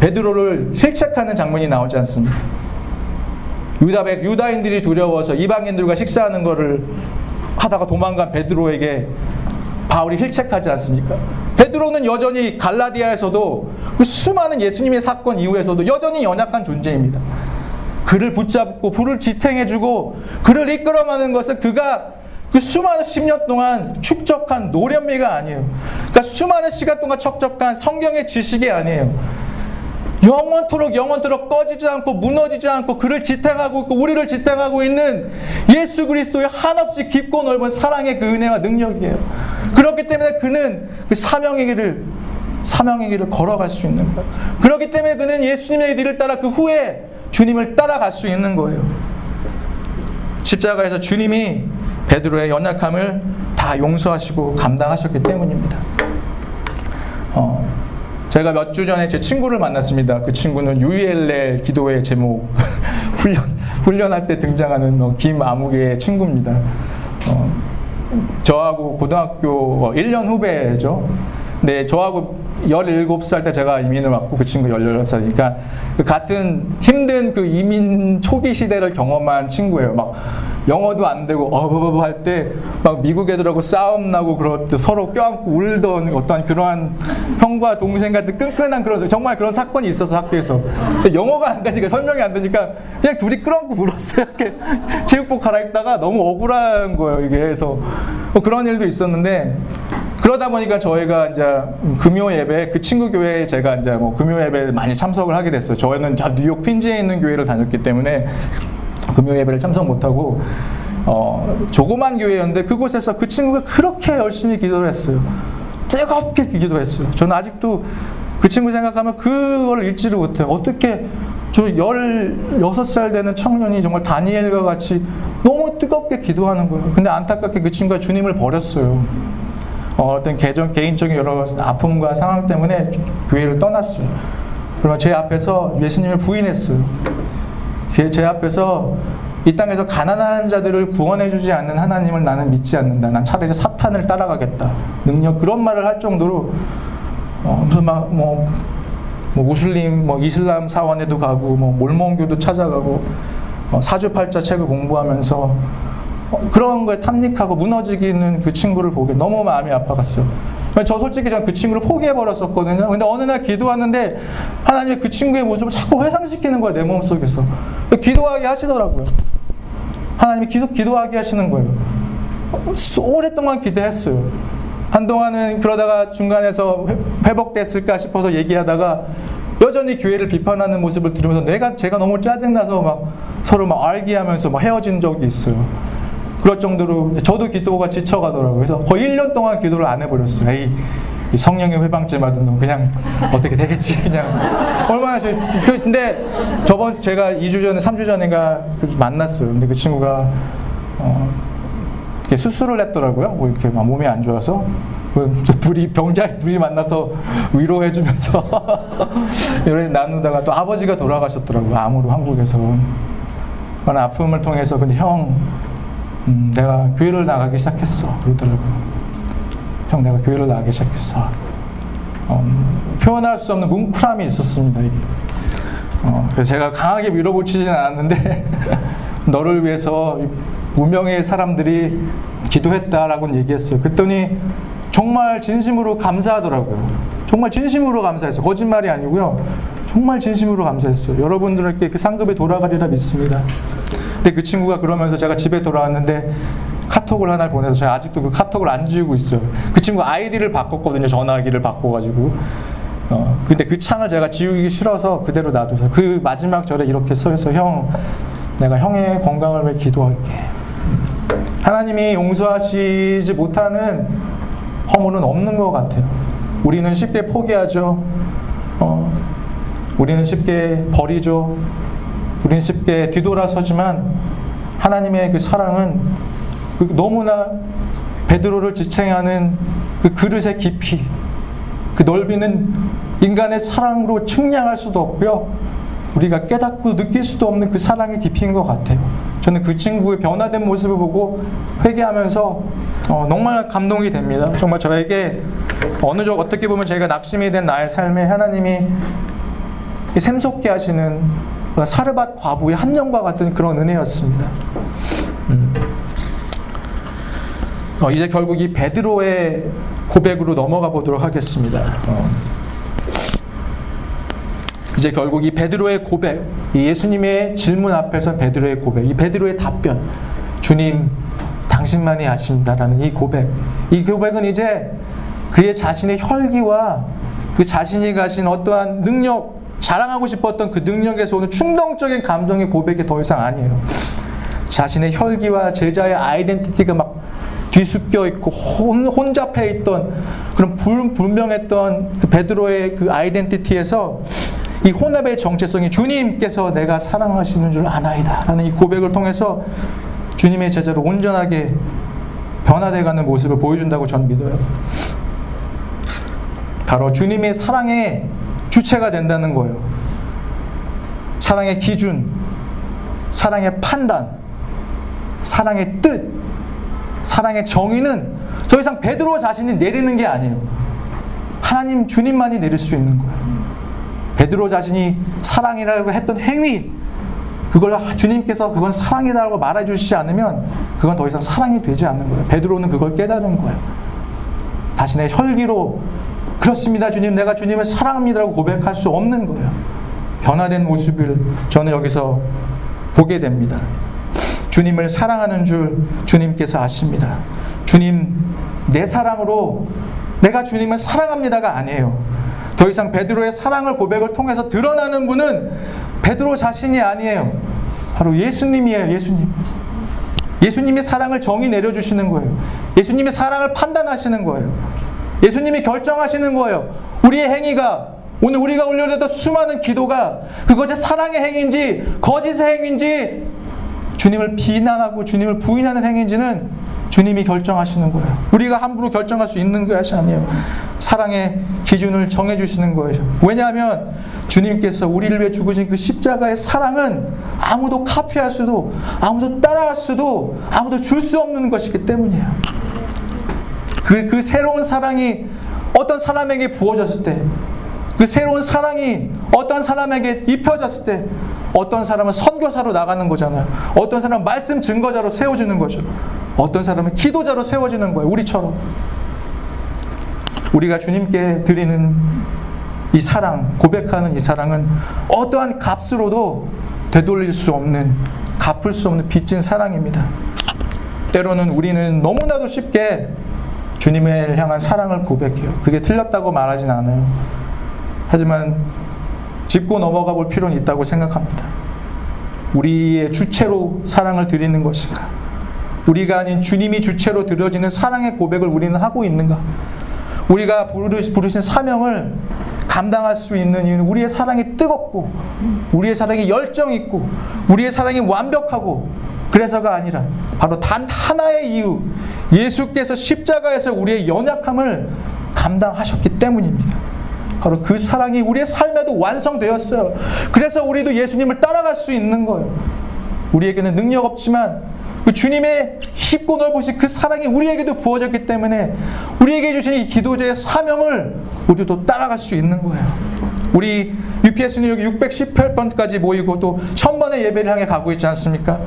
베드로를 실책하는 장면이 나오지 않습니까? 유다백 유다인들이 두려워서 이방인들과 식사하는 것을 하다가 도망간 베드로에게 바울이 힐책하지 않습니까? 베드로는 여전히 갈라디아에서도 그 수많은 예수님의 사건 이후에서도 여전히 연약한 존재입니다. 그를 붙잡고 불을 지탱해주고 그를 이끌어가는 것은 그가 그 수많은 10년 동안 축적한 노련미가 아니에요. 그러니까 수많은 시간 동안 척적한 성경의 지식이 아니에요. 영원토록 영원토록 꺼지지 않고 무너지지 않고 그를 지탱하고 있고 우리를 지탱하고 있는 예수 그리스도의 한없이 깊고 넓은 사랑의 그 은혜와 능력이에요. 그렇기 때문에 그는 그 사명의 길을 사명의 길을 걸어갈 수 있는 거예요. 그렇기 때문에 그는 예수님의 길을 따라 그 후에 주님을 따라갈 수 있는 거예요. 십자가에서 주님이 베드로의 연약함을 다 용서하시고 감당하셨기 때문입니다. 어, 제가 몇 주 전에 제 친구를 만났습니다. 그 친구는 ULL 기도회 제목 훈련 훈련할 때 등장하는 어, 김아무개의 친구입니다. 어, 저하고 고등학교 1년 후배죠. 네, 저하고 17살 때 제가 이민을 왔고 그 친구 18살이니까 그 같은 힘든 그 이민 초기 시대를 경험한 친구예요. 막 영어도 안 되고 어버버버 할 때 막 미국 애들하고 싸움 나고 때 서로 껴안고 울던 어떤 그러한 형과 동생 같은 끈끈한 그런 정말 그런 사건이 있어서 학교에서 영어가 안 되니까 설명이 안 되니까 그냥 둘이 끌어안고 울었어요. 이렇게 체육복 갈아입다가 너무 억울한 거예요. 이게 해서 뭐 그런 일도 있었는데 그러다 보니까 저희가 이제 금요 예배 그 친구 교회에 제가 이제 뭐 금요 예배에 많이 참석을 하게 됐어요. 저희는 뉴욕 퀸즈에 있는 교회를 다녔기 때문에 금요 예배를 참석 못 하고 어, 조그만 교회였는데 그곳에서 그 친구가 그렇게 열심히 기도를 했어요. 뜨겁게 기도했어요. 저는 아직도 그 친구 생각하면 그걸 잊지를 못해요. 어떻게 저 16살 되는 청년이 정말 다니엘과 같이 너무 뜨겁게 기도하는 거예요. 근데 안타깝게 그 친구가 주님을 버렸어요. 어, 떤 개정, 개인적인 여러 아픔과 상황 때문에 교회를 떠났어요. 그러면 제 앞에서 예수님을 부인했어요. 제 앞에서 이 땅에서 가난한 자들을 구원해주지 않는 하나님을 나는 믿지 않는다. 난 차라리 사탄을 따라가겠다. 능력 그런 말을 할 정도로 어, 무슨 막뭐 뭐 무슬림, 뭐 이슬람 사원에도 가고 뭐 몰몬교도 찾아가고 어, 사주팔자 책을 공부하면서 어, 그런 거에 탐닉하고 무너지기는 그 친구를 보게 너무 마음이 아파갔어요. 저 솔직히 전 그 친구를 포기해 버렸었거든요. 근데 어느 날 기도하는데 하나님의 그 친구의 모습을 자꾸 회상시키는 거예요 내 몸 속에서. 기도하게 하시더라고요. 하나님이 계속 기도하게 하시는 거예요. 오랫동안 기대했어요. 한동안은 그러다가 중간에서 회복됐을까 싶어서 얘기하다가 여전히 교회를 비판하는 모습을 들으면서 내가 제가 너무 짜증나서 막 서로 막 알기하면서 막 헤어진 적이 있어요. 그럴 정도로 저도 기도가 지쳐가더라고요. 그래서 거의 1년 동안 기도를 안 해버렸어요. 에이, 성령의 회방죄 받은 놈 그냥 어떻게 되겠지 그냥 얼마나 저 근데 저번 제가 2주 전에 3주 전인가 만났어요. 근데 그 친구가 어, 이렇게 수술을 했더라고요. 뭐 이렇게 막 몸이 안 좋아서 저 둘이 병자 둘이 만나서 위로해주면서 이런 나누다가 또 아버지가 돌아가셨더라고요. 암으로 한국에서. 그런 아픔을 통해서 근데 형 음, 내가 교회를 나가기 시작했어 그러더라고요. 형 내가 교회를 나가기 시작했어. 어, 표현할 수 없는 뭉클함이 있었습니다. 이게. 어, 그래서 제가 강하게 밀어붙이지는 않았는데 너를 위해서 무명의 사람들이 기도했다라고 얘기했어요. 그랬더니 정말 진심으로 감사하더라고요. 정말 진심으로 감사했어요. 거짓말이 아니고요. 정말 진심으로 감사했어요. 여러분들께 그 상급에 돌아가리라 믿습니다. 근데 그 친구가 그러면서 제가 집에 돌아왔는데 카톡을 하나 보내서 제가 아직도 그 카톡을 안 지우고 있어요. 그 친구 아이디를 바꿨거든요. 전화기를 바꿔가지고. 어, 근데 그 창을 제가 지우기 싫어서 그대로 놔둬서 그 마지막 절에 이렇게 써서 형, 내가 형의 건강을 위해 기도할게. 하나님이 용서하시지 못하는 허물은 없는 것 같아요. 우리는 쉽게 포기하죠. 어, 우리는 쉽게 버리죠. 우리는 쉽게 뒤돌아서지만 하나님의 그 사랑은 그 너무나 베드로를 지탱하는 그 그릇의 깊이, 그 넓이는 인간의 사랑으로 측량할 수도 없고요. 우리가 깨닫고 느낄 수도 없는 그 사랑의 깊이인 것 같아요. 저는 그 친구의 변화된 모습을 보고 회개하면서 어, 정말 감동이 됩니다. 정말 저에게 어느 정도 어떻게 보면 제가 낙심이 된 나의 삶에 하나님이 샘솟게 하시는 사르밧 과부의 한영과 같은 그런 은혜였습니다. 음. 어, 이제 결국 이 베드로의 고백으로 넘어가 보도록 하겠습니다. 어. 이제 결국 이 베드로의 고백, 이 예수님의 질문 앞에서 베드로의 고백, 이 베드로의 답변, 주님, 당신만이 하십니다라는 이 고백, 이 고백은 이제 그의 자신의 혈기와 그 자신이 가진 어떠한 능력, 자랑하고 싶었던 그 능력에서 오는 충동적인 감정의 고백이 더 이상 아니에요. 자신의 혈기와 제자의 아이덴티티가 막 뒤섞여 있고 혼, 혼잡해 있던 그런 불, 분명했던 그 베드로의 그 아이덴티티에서 이 혼합의 정체성이 주님께서 내가 사랑하시는 줄 아나이다 라는 이 고백을 통해서 주님의 제자로 온전하게 변화돼가는 모습을 보여준다고 전 믿어요. 바로 주님의 사랑의 주체가 된다는 거예요. 사랑의 기준, 사랑의 판단, 사랑의 뜻, 사랑의 정의는 더 이상 베드로 자신이 내리는 게 아니에요. 하나님 주님만이 내릴 수 있는 거예요. 베드로 자신이 사랑이라고 했던 행위, 그걸 주님께서 그건 사랑이다라고 말해 주시지 않으면 그건 더 이상 사랑이 되지 않는 거예요. 베드로는 그걸 깨달은 거예요. 자신의 혈기로 그렇습니다. 주님, 내가 주님을 사랑합니다라고 고백할 수 없는 거예요. 변화된 모습을 저는 여기서 보게 됩니다. 주님을 사랑하는 줄 주님께서 아십니다. 주님, 내 사랑으로 내가 주님을 사랑합니다가 아니에요. 더 이상 베드로의 사랑을 고백을 통해서 드러나는 분은 베드로 자신이 아니에요. 바로 예수님이에요, 예수님. 예수님이 사랑을 정의 내려주시는 거예요. 예수님이 사랑을 판단하시는 거예요. 예수님이 결정하시는 거예요. 우리의 행위가 오늘 우리가 올려드렸던 수많은 기도가 그것이 사랑의 행위인지 거짓의 행위인지 주님을 비난하고 주님을 부인하는 행위인지는 주님이 결정하시는 거예요. 우리가 함부로 결정할 수 있는 것이 아니에요. 사랑의 기준을 정해주시는 거예요. 왜냐하면 주님께서 우리를 위해 죽으신 그 십자가의 사랑은 아무도 카피할 수도, 아무도 따라할 수도, 아무도 줄 수 없는 것이기 때문이에요. 그, 그 새로운 사랑이 어떤 사람에게 부어졌을 때, 그 새로운 사랑이 어떤 사람에게 입혀졌을 때, 어떤 사람은 선교사로 나가는 거잖아요. 어떤 사람은 말씀 증거자로 세워지는 거죠. 어떤 사람은 기도자로 세워지는 거예요. 우리처럼. 우리가 주님께 드리는 이 사랑, 고백하는 이 사랑은 어떠한 값으로도 되돌릴 수 없는, 갚을 수 없는 빚진 사랑입니다. 때로는 우리는 너무나도 쉽게 주님을 향한 사랑을 고백해요. 그게 틀렸다고 말하진 않아요. 하지만 짚고 넘어가 볼 필요는 있다고 생각합니다. 우리의 주체로 사랑을 드리는 것인가? 우리가 아닌 주님이 주체로 드려지는 사랑의 고백을 우리는 하고 있는가? 우리가 부르신 사명을 감당할 수 있는 이유는 우리의 사랑이 뜨겁고, 우리의 사랑이 열정 있고, 우리의 사랑이 완벽하고, 그래서가 아니라 바로 단 하나의 이유, 예수께서 십자가에서 우리의 연약함을 감당하셨기 때문입니다. 바로 그 사랑이 우리의 삶에도 완성되었어요. 그래서 우리도 예수님을 따라갈 수 있는 거예요. 우리에게는 능력 없지만 그 주님의 깊고 넓으신 그 사랑이 우리에게도 부어졌기 때문에 우리에게 주신 이 기도제의 사명을 우리도 따라갈 수 있는 거예요. 우리 UPS는 여기 618번까지 모이고 또 천번의 예배를 향해 가고 있지 않습니까?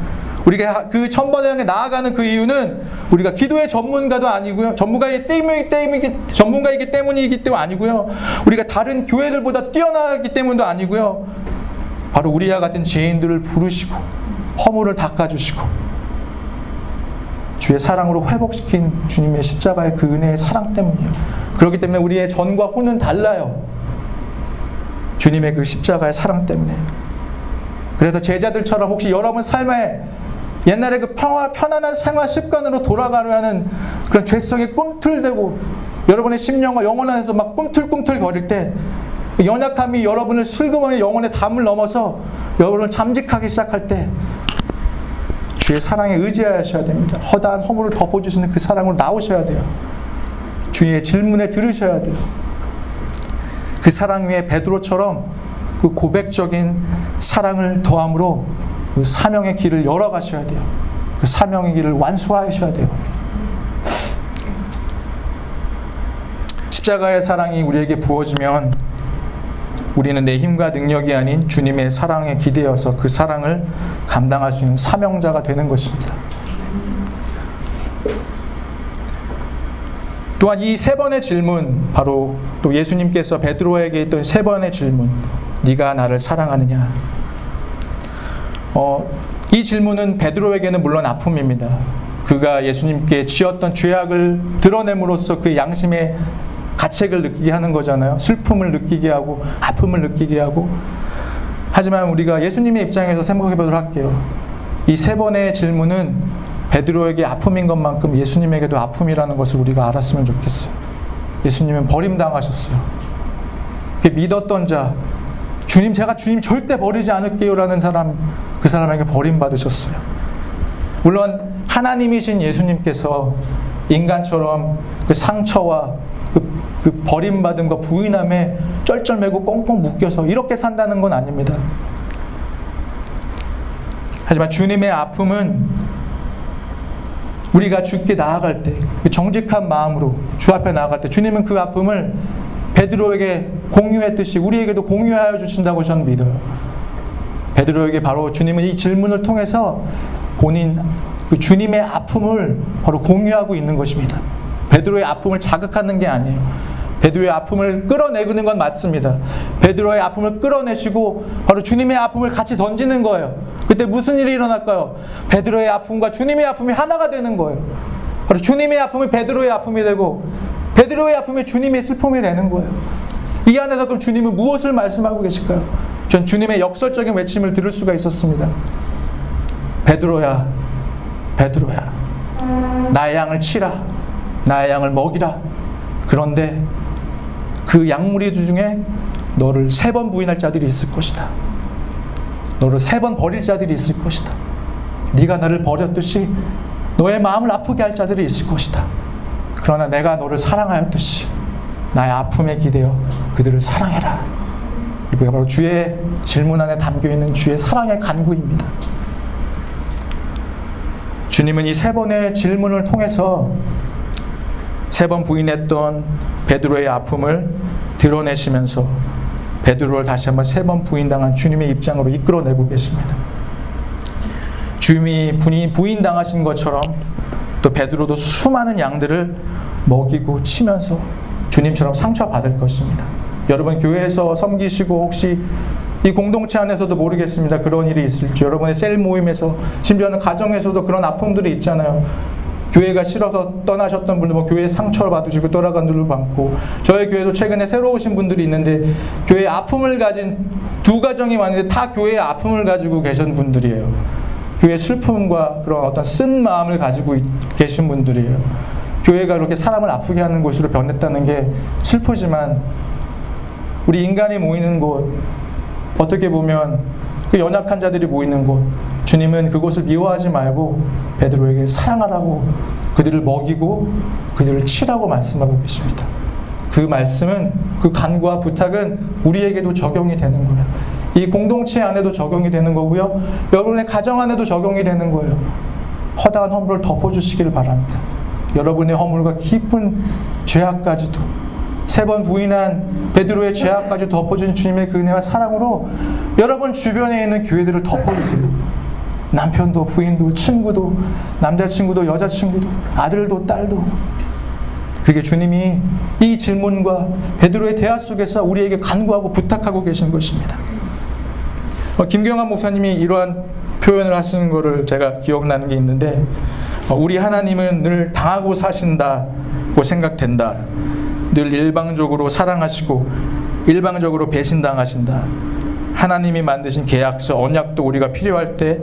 우리가 그 천번을 향해 나아가는 그 이유는 우리가 기도의 전문가도 아니고요. 전문가이기 때문이기, 때문이기, 전문가이기 때문이기 때문 아니고요. 우리가 다른 교회들보다 뛰어나기 때문도 아니고요. 바로 우리와 같은 죄인들을 부르시고 허물을 닦아주시고 주의 사랑으로 회복시킨 주님의 십자가의 그 은혜의 사랑 때문이에요. 그렇기 때문에 우리의 전과 후는 달라요. 주님의 그 십자가의 사랑 때문에. 그래서 제자들처럼 혹시 여러분 삶에 옛날에 그 평화, 편안한 생활 습관으로 돌아가려는 그런 죄성이 꿈틀대고 여러분의 심령과 영혼 안에서 막 꿈틀꿈틀 거릴 때 연약함이 여러분을 슬그머니 영혼의 담을 넘어서 여러분을 잠직하기 시작할 때 주의 사랑에 의지하셔야 됩니다. 허다한 허물을 덮어주시는 그 사랑으로 나오셔야 돼요. 주의 질문에 들으셔야 돼요. 그 사랑 위에 베드로처럼 그 고백적인 사랑을 더함으로 그 사명의 길을 열어가셔야 돼요. 그 사명의 길을 완수하셔야 돼요. 십자가의 사랑이 우리에게 부어지면 우리는 내 힘과 능력이 아닌 주님의 사랑에 기대어서 그 사랑을 감당할 수 있는 사명자가 되는 것입니다. 또한 이 세 번의 질문, 바로 또 예수님께서 베드로에게 했던 세 번의 질문, 네가 나를 사랑하느냐? 어, 이 질문은 베드로에게는 물론 아픔입니다. 그가 예수님께 지었던 죄악을 드러냄으로써 그 양심의 가책을 느끼게 하는 거잖아요. 슬픔을 느끼게 하고 아픔을 느끼게 하고. 하지만 우리가 예수님의 입장에서 생각해 보도록 할게요. 이 세 번의 질문은 베드로에게 아픔인 것만큼 예수님에게도 아픔이라는 것을 우리가 알았으면 좋겠어요. 예수님은 버림당하셨어요. 믿었던 자, 주님 제가 주님 절대 버리지 않을게요라는 사람 그 사람에게 버림받으셨어요. 물론 하나님이신 예수님께서 인간처럼 그 상처와 그, 그 버림받음과 부인함에 쩔쩔매고 꽁꽁 묶여서 이렇게 산다는 건 아닙니다. 하지만 주님의 아픔은 우리가 죽게 나아갈 때, 그 정직한 마음으로 주 앞에 나아갈 때, 주님은 그 아픔을 베드로에게 공유했듯이 우리에게도 공유하여 주신다고 저는 믿어요. 베드로에게 바로 주님은 이 질문을 통해서 본인 그 주님의 아픔을 바로 공유하고 있는 것입니다. 베드로의 아픔을 자극하는 게 아니에요. 베드로의 아픔을 끌어내는 건 맞습니다. 베드로의 아픔을 끌어내시고 바로 주님의 아픔을 같이 던지는 거예요. 그때 무슨 일이 일어날까요? 베드로의 아픔과 주님의 아픔이 하나가 되는 거예요. 바로 주님의 아픔이 베드로의 아픔이 되고 베드로의 아픔이 주님의 슬픔이 되는 거예요. 이 안에서 그럼 주님은 무엇을 말씀하고 계실까요? 전 주님의 역설적인 외침을 들을 수가 있었습니다. 베드로야, 베드로야, 나의 양을 치라, 나의 양을 먹이라. 그런데 그 양무리 중에 너를 세 번 부인할 자들이 있을 것이다. 너를 세 번 버릴 자들이 있을 것이다. 네가 나를 버렸듯이 너의 마음을 아프게 할 자들이 있을 것이다. 그러나 내가 너를 사랑하였듯이 나의 아픔에 기대어 그들을 사랑해라. 이게 바로 주의 질문 안에 담겨 있는 주의 사랑의 간구입니다. 주님은 이 세 번의 질문을 통해서 세 번 부인했던 베드로의 아픔을 드러내시면서 베드로를 다시 한번 세 번 부인당한 주님의 입장으로 이끌어내고 계십니다. 주님이 부인, 부인당하신 것처럼 또 베드로도 수많은 양들을 먹이고 치면서 주님처럼 상처받을 것입니다. 여러분 교회에서 섬기시고 혹시 이 공동체 안에서도 모르겠습니다. 그런 일이 있을지. 여러분의 셀 모임에서 심지어는 가정에서도 그런 아픔들이 있잖아요. 교회가 싫어서 떠나셨던 분들, 뭐 교회 상처를 받으시고 떠나간 분들 많고, 저희 교회도 최근에 새로 오신 분들이 있는데, 교회 아픔을 가진 두 가정이 많은데 다 교회의 아픔을 가지고 계신 분들이에요. 교회 슬픔과 그런 어떤 쓴 마음을 가지고 계신 분들이에요. 교회가 그렇게 사람을 아프게 하는 곳으로 변했다는 게 슬프지만, 우리 인간이 모이는 곳, 어떻게 보면 그 연약한 자들이 모이는 곳, 주님은 그곳을 미워하지 말고 베드로에게 사랑하라고 그들을 먹이고 그들을 치라고 말씀하고 계십니다. 그 말씀은 그 간구와 부탁은 우리에게도 적용이 되는 거예요. 이 공동체 안에도 적용이 되는 거고요. 여러분의 가정 안에도 적용이 되는 거예요. 허다한 허물을 덮어주시기를 바랍니다. 여러분의 허물과 깊은 죄악까지도 세 번 부인한 베드로의 죄악까지 덮어준 주님의 그 은혜와 사랑으로 여러분 주변에 있는 교회들을 덮어주세요. 남편도 부인도 친구도 남자친구도 여자친구도 아들도 딸도 그게 주님이 이 질문과 베드로의 대화 속에서 우리에게 간구하고 부탁하고 계신 것입니다. 어, 김경환 목사님이 이러한 표현을 하시는 것을 제가 기억나는 게 있는데 어, 우리 하나님은 늘 당하고 사신다고 생각된다. 늘 일방적으로 사랑하시고 일방적으로 배신당하신다. 하나님이 만드신 계약서 언약도 우리가 필요할 때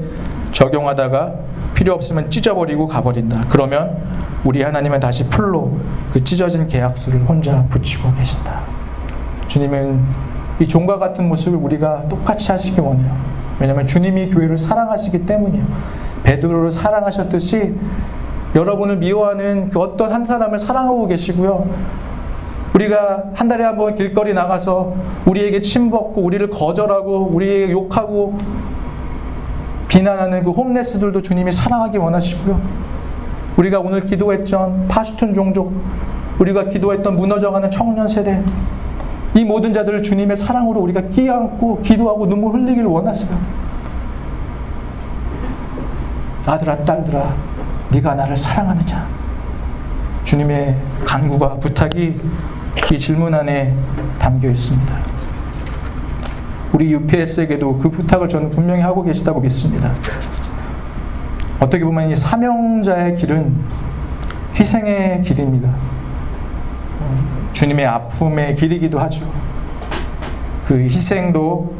적용하다가 필요 없으면 찢어버리고 가버린다. 그러면 우리 하나님은 다시 풀로 그 찢어진 계약서를 혼자 붙이고 계신다. 주님은 이 종과 같은 모습을 우리가 똑같이 하시기 원해요. 왜냐하면 주님이 교회를 사랑하시기 때문이에요. 베드로를 사랑하셨듯이 여러분을 미워하는 그 어떤 한 사람을 사랑하고 계시고요. 우리가 한 달에 한 번 길거리 나가서 우리에게 침벗고 우리를 거절하고 우리에게 욕하고 비난하는 그 홈레스들도 주님이 사랑하기 원하시고요. 우리가 오늘 기도했던 파슈툰 종족, 우리가 기도했던 무너져가는 청년 세대, 이 모든 자들을 주님의 사랑으로 우리가 끼안고 기도하고 눈물 흘리기를 원하세요. 아들아 딸들아 네가 나를 사랑하느냐 주님의 간구가 부탁이 이 질문 안에 담겨 있습니다. 우리 UPS에게도 그 부탁을 저는 분명히 하고 계시다고 믿습니다. 어떻게 보면 이 사명자의 길은 희생의 길입니다. 주님의 아픔의 길이기도 하죠. 그 희생도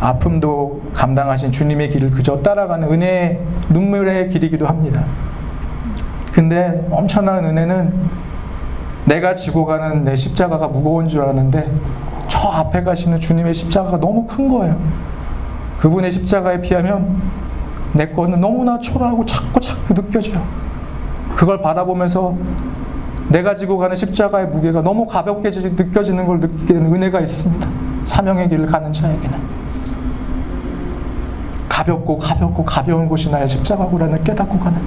아픔도 감당하신 주님의 길을 그저 따라가는 은혜의 눈물의 길이기도 합니다. 근데 엄청난 은혜는 내가 지고 가는 내 십자가가 무거운 줄 알았는데 저 앞에 가시는 주님의 십자가가 너무 큰 거예요. 그분의 십자가에 비하면 내 거는 너무나 초라하고 작고 작고 느껴져요. 그걸 바라보면서 내가 지고 가는 십자가의 무게가 너무 가볍게 느껴지는 걸 느끼는 은혜가 있습니다. 사명의 길을 가는 자에게는. 가볍고 가볍고 가벼운 곳이 나의 십자가구라는 깨닫고 가는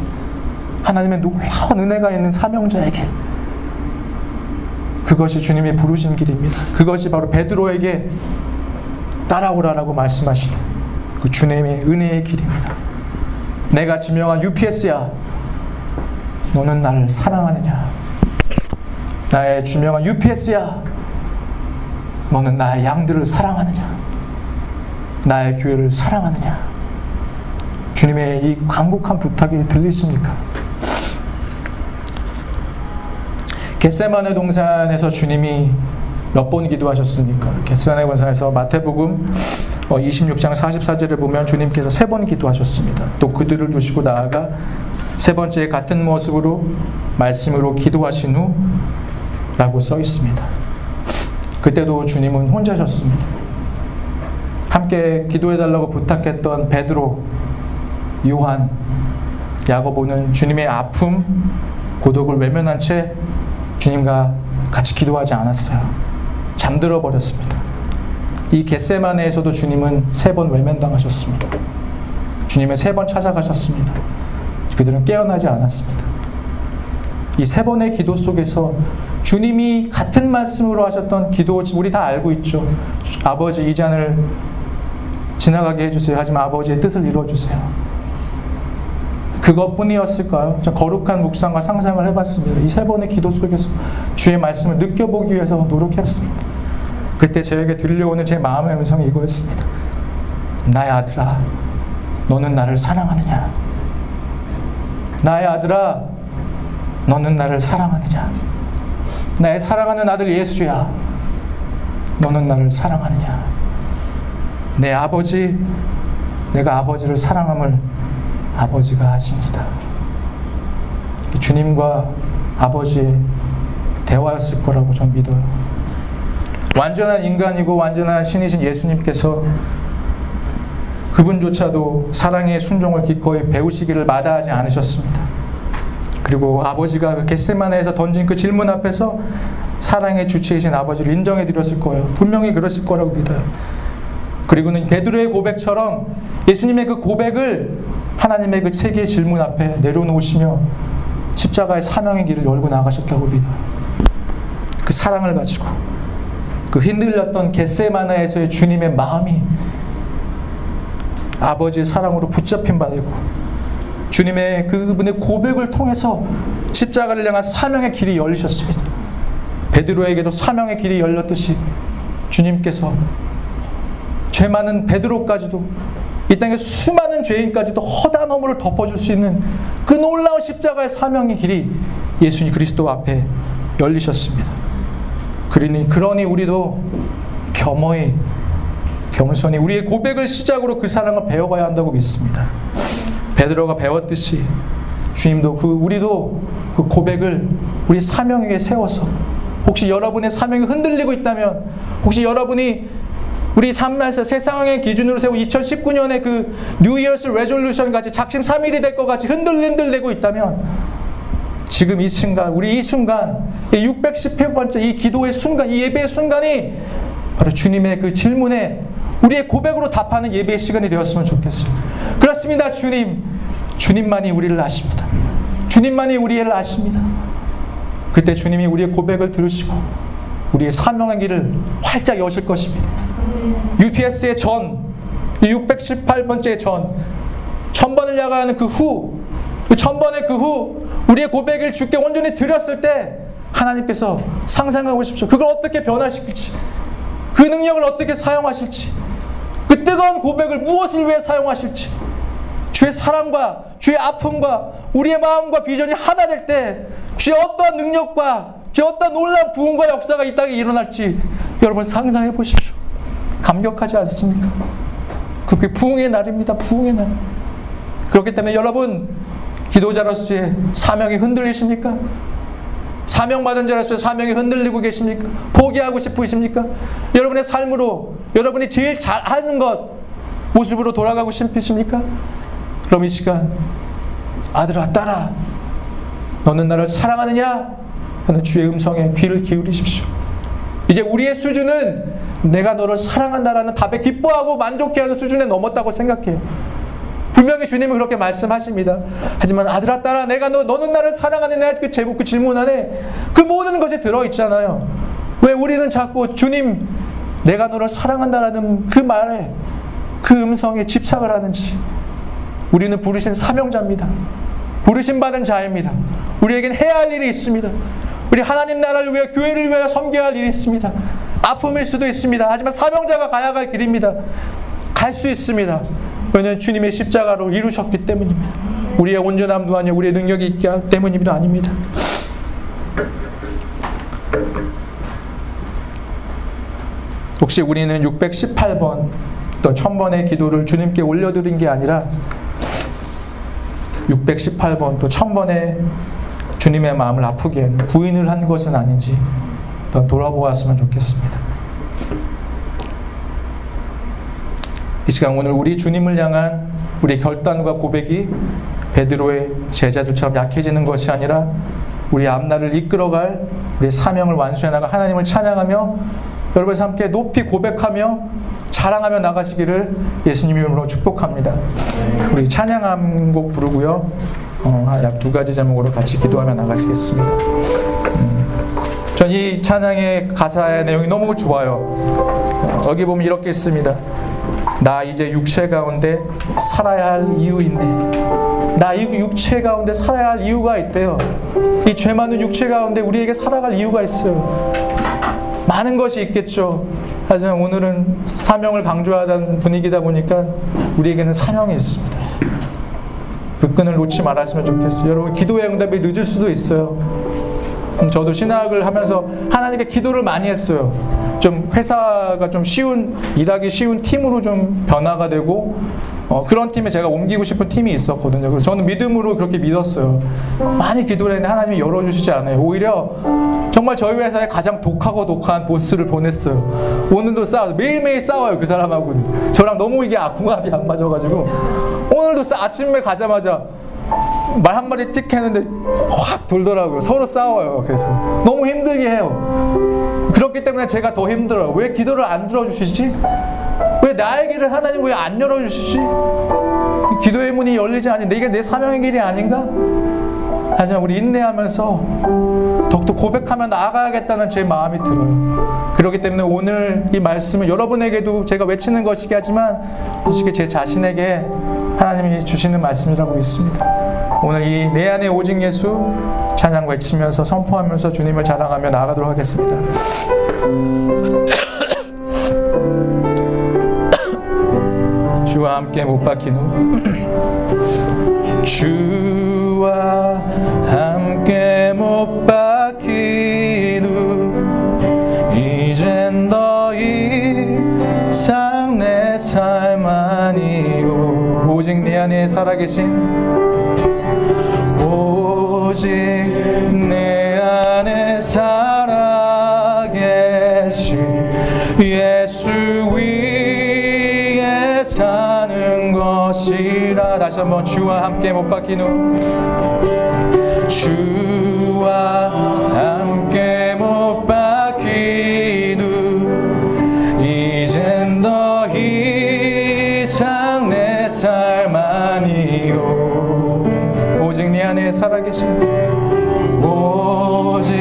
하나님의 놀라운 은혜가 있는 사명자의 길. 그것이 주님이 부르신 길입니다. 그것이 바로 베드로에게 따라오라라고 말씀하시는 그 주님의 은혜의 길입니다. 내가 지명한 UPS야. 너는 나를 사랑하느냐? 나의 주명한 UPS야. 너는 나의 양들을 사랑하느냐? 나의 교회를 사랑하느냐? 주님의 이 간곡한 부탁이 들리십니까? 겟세마네 동산에서 주님이 몇 번 기도하셨습니까? 겟세마네 동산에서 마태복음 26장 어, 44절을 보면 주님께서 세 번 기도하셨습니다. 또 그들을 두시고 나아가 세 번째 같은 모습으로 말씀으로 기도하신 후 라고 써 있습니다. 그때도 주님은 혼자셨습니다. 함께 기도해 달라고 부탁했던 베드로, 요한, 야고보는 주님의 아픔, 고독을 외면한 채 주님과 같이 기도하지 않았어요. 잠들어 버렸습니다. 이 겟세마네에서도 주님은 세 번 외면당하셨습니다. 주님은 세 번 찾아가셨습니다. 그들은 깨어나지 않았습니다. 이 세 번의 기도 속에서 주님이 같은 말씀으로 하셨던 기도 우리 다 알고 있죠. 아버지 이 잔을 지나가게 해주세요. 하지만 아버지의 뜻을 이루어주세요. 그것뿐이었을까요? 저 거룩한 묵상과 상상을 해봤습니다. 이 세 번의 기도 속에서 주의 말씀을 느껴보기 위해서 노력했습니다. 그때 저에게 들려오는 제 마음의 음성이 이거였습니다. 나의 아들아, 너는 나를 사랑하느냐? 나의 아들아, 너는 나를 사랑하느냐? 나의 사랑하는 아들 예수야, 너는 나를 사랑하느냐? 내 아버지, 내가 아버지를 사랑함을 아버지가 아십니다. 주님과 아버지의 대화였을 거라고 전 믿어요. 완전한 인간이고 완전한 신이신 예수님께서 그분조차도 사랑의 순종을 기꺼이 배우시기를 마다하지 않으셨습니다. 그리고 아버지가 그 겟세마네에서 던진 그 질문 앞에서 사랑의 주체이신 아버지를 인정해 드렸을 거예요. 분명히 그러실 거라고 믿어요. 그리고는 베드로의 고백처럼 예수님의 그 고백을 하나님의 그 세계의 질문 앞에 내려놓으시며 십자가의 사명의 길을 열고 나가셨다고 믿어요. 그 사랑을 가지고 그 흔들렸던 겟세마나에서의 주님의 마음이 아버지의 사랑으로 붙잡힌 바 되고 주님의 그분의 고백을 통해서 십자가를 향한 사명의 길이 열리셨습니다. 베드로에게도 사명의 길이 열렸듯이 주님께서 죄 많은 베드로까지도 이 땅의 수많은 죄인까지도 허다한 허물을 덮어줄 수 있는 그 놀라운 십자가의 사명의 길이 예수님 그리스도 앞에 열리셨습니다. 그러니 그러니 우리도 겸허히 겸손히 우리의 고백을 시작으로 그 사랑을 배워가야 한다고 믿습니다. 베드로가 배웠듯이 주님도 그 우리도 그 고백을 우리 사명 위에 세워서 혹시 여러분의 사명이 흔들리고 있다면 혹시 여러분이 우리 삶에서 세상의 기준으로 세운 2019년의 그 New Year's resolution 같이 작심 3일이 될 것 같이 흔들흔들대고 있다면 지금 이 순간 우리 이 순간 610번째 이 기도의 순간 이 예배의 순간이 바로 주님의 그 질문에 우리의 고백으로 답하는 예배의 시간이 되었으면 좋겠습니다. 그렇습니다, 주님. 주님만이 우리를 아십니다. 주님만이 우리를 아십니다. 그때 주님이 우리의 고백을 들으시고 우리의 사명의 길을 활짝 여실 것입니다. UPS의 전, 618번째 전, 천번을 야가하는 그 후, 그 천번의 그 후, 우리의 고백을 주께 온전히 드렸을 때 하나님께서 상상하고 보십시오. 그걸 어떻게 변화시킬지, 그 능력을 어떻게 사용하실지, 그 뜨거운 고백을 무엇을 위해 사용하실지, 주의 사랑과 주의 아픔과 우리의 마음과 비전이 하나 될 때, 주의 어떠한 능력과 주의 어떠한 놀라운 부흥과 역사가 이 땅에 일어날지 여러분 상상해 보십시오. 감격하지 않습니까? 그게 부흥의 날입니다. 부흥의 날. 그렇기 때문에 여러분 기도자로서의 사명이 흔들리십니까? 사명받은 자로서의 사명이 흔들리고 계십니까? 포기하고 싶으십니까? 여러분의 삶으로 여러분이 제일 잘하는 것 모습으로 돌아가고 싶으십니까? 그럼 이 시간 아들아 딸아 너는 나를 사랑하느냐? 하는 주의 음성에 귀를 기울이십시오. 이제 우리의 수준은 내가 너를 사랑한다라는 답에 기뻐하고 만족해하는 수준에 넘었다고 생각해요. 분명히 주님은 그렇게 말씀하십니다. 하지만 아들아 딸아 내가 너 너는 나를 사랑하느냐 그 제목 그 질문 안에 그 모든 것이 들어 있잖아요. 왜 우리는 자꾸 주님 내가 너를 사랑한다라는 그 말에 그 음성에 집착을 하는지 우리는 부르신 사명자입니다. 부르신 받은 자입니다. 우리에겐 해야 할 일이 있습니다. 우리 하나님 나라를 위해 교회를 위해 섬겨야 할 일이 있습니다. 아픔일 수도 있습니다. 하지만 사명자가 가야 할 길입니다. 갈 수 있습니다. 왜냐하면 주님의 십자가로 이루셨기 때문입니다. 우리의 온전함도 아니고 우리의 능력이 있기 때문입니다. 아닙니다. 혹시 우리는 618번 또 1000번의 기도를 주님께 올려드린 게 아니라 618번 또 1000번의 주님의 마음을 아프게 부인을 한 것은 아닌지 돌아보았으면 좋겠습니다. 이 시간 오늘 우리 주님을 향한 우리 결단과 고백이 베드로의 제자들처럼 약해지는 것이 아니라 우리 앞날을 이끌어갈 우리 사명을 완수해 나가 하나님을 찬양하며 여러분 함께 높이 고백하며 자랑하며 나가시기를 예수님 이름으로 축복합니다. 우리 찬양한 곡 부르고요. 어, 약두 가지 제목으로 같이 기도하며 나가시겠습니다. 음. 전이 찬양의 가사의 내용이 너무 좋아요. 여기 보면 이렇게 있습니다. 나 이제 육체 가운데 살아야 할 이유 있네. 나 이 육체 가운데 살아야 할 이유가 있대요. 이 죄 많은 육체 가운데 우리에게 살아갈 이유가 있어요. 많은 것이 있겠죠. 하지만 오늘은 사명을 강조하는 분위기다 보니까 우리에게는 사명이 있습니다. 그 끈을 놓지 말았으면 좋겠어요. 여러분, 기도의 응답이 늦을 수도 있어요. 음, 저도 신학을 하면서 하나님께 기도를 많이 했어요. 좀 회사가 좀 쉬운, 일하기 쉬운 팀으로 좀 변화가 되고, 어, 그런 팀에 제가 옮기고 싶은 팀이 있었거든요. 그래서 저는 믿음으로 그렇게 믿었어요. 많이 기도를 했는데 하나님이 열어주시지 않아요. 오히려 정말 저희 회사에 가장 독하고 독한 보스를 보냈어요. 오늘도 싸워요. 매일매일 싸워요. 그 사람하고는. 저랑 너무 이게 궁합이 안 맞아가지고. 오늘도 싸, 아침에 가자마자 말 한마디 찍 했는데 확 돌더라고요. 서로 싸워요. 그래서 너무 힘들게 해요. 그렇기 때문에 제가 더 힘들어요. 왜 기도를 안 들어주시지? 왜 나의 길을 하나님 왜 안 열어주시지? 기도의 문이 열리지 않니? 이게 내 사명의 길이 아닌가? 하지만 우리 인내하면서 더욱더 고백하며 나아가야겠다는 제 마음이 들어요. 그렇기 때문에 오늘 이 말씀을 여러분에게도 제가 외치는 것이긴 하지만 솔직히 제 자신에게 하나님이 주시는 말씀이라고 믿습니다. 오늘 이 내 안에 오직 예수 찬양 외치면서 선포하면서 주님을 자랑하며 나아가도록 하겠습니다. 주와 함께 못 박힌 후 주와 함께 못 박힌 후 이젠 더 이상 내 삶 아니오 오직 내 안에 살아계신 오직 내 안에 살아계신 예수 위에 사는 것이라. 다시 한번 주와 함께 못 박힌 후 주 살아계신 오직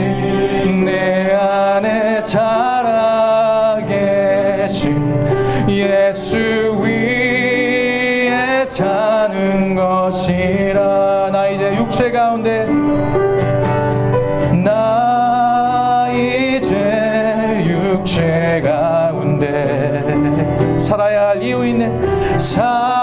내 안에 살아계신 예수 위에 사는 것이라. 나 이제 육체 가운데 나 이제 육체 가운데 살아야 할 이유 있네. 살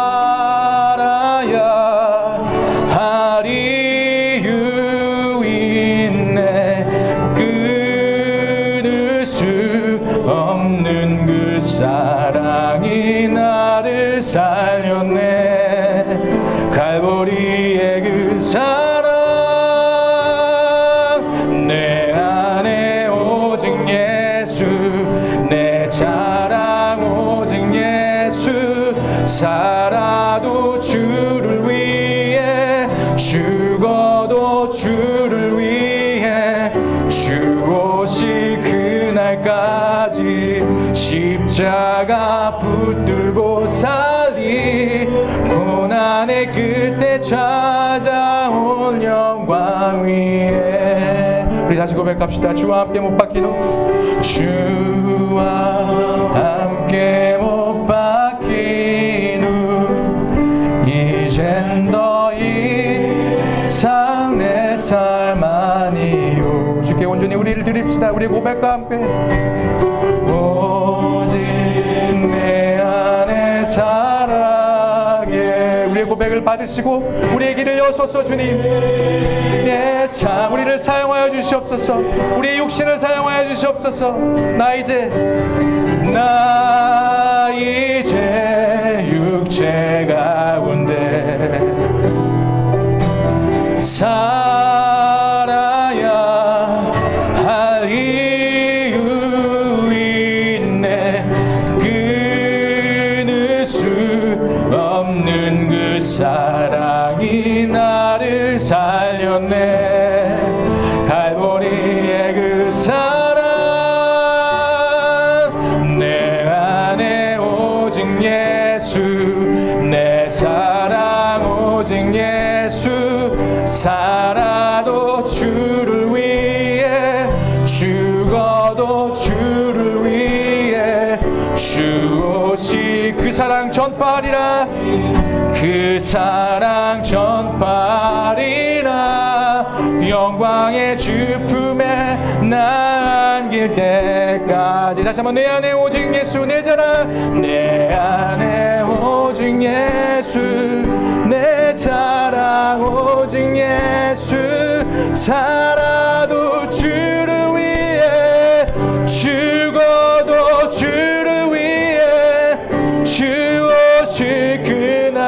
그때 찾아올 영광 위에. 우리 다시 고백합시다. 주와 함께 못후 주와 함께 못후 이젠 더 이상 내 삶 아니요 주께 온전히 우리를 드립시다. 우리 고백과 함께. 오직 내 안에 우리의 고백을 받으시고 우리의 길을 여소서 주님. 예, 자 우리를 사용하여 주시옵소서. 우리의 육신을 사용하여 주시옵소서. 나 이제 나 이제 육체 가운데 살 사랑 전파리라. 영광의 주품에 나 안길 때까지. 다시 한번 내 안에 오직 예수 내 자랑. 내 안에 오직 예수. 내 자랑 오직 예수. 살아도 주를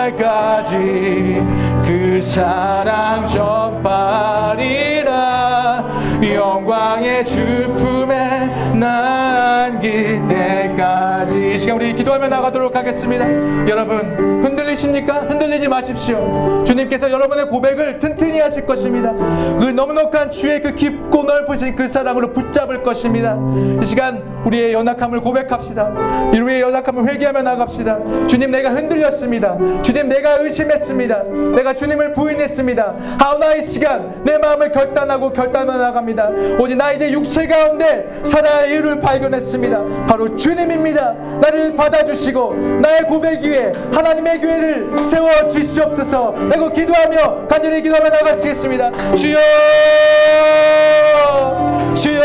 날까지 그 사랑 전파리라 영광의 주품에 나 안길 때까지. 이 시간 우리 기도하며 나가도록 하겠습니다. 여러분 흔들리십니까? 흔들리지 마십시오. 주님께서 여러분의 고백을 튼튼히 하실 것입니다. 그 넉넉한 주의 그 깊고 넓으신 그 사랑으로 붙잡을 것입니다. 이 시간 우리의 연약함을 고백합시다. 우리의 연약함을 회개하며 나갑시다. 주님 내가 흔들렸습니다. 주님 내가 의심했습니다. 내가 주님을 부인했습니다. 하오나 이 시간 내 마음을 결단하고 결단하며 나갑니다. 오직 나 이제 육체 가운데 살아야 이유를 발견했습니다. 바로 주님입니다. 나를 받아주시고 나의 고백 위에 하나님의 교회를 세워 주시옵소서. 내가 기도하며 간절히 기도하며 나가시겠습니다. 주여! 주여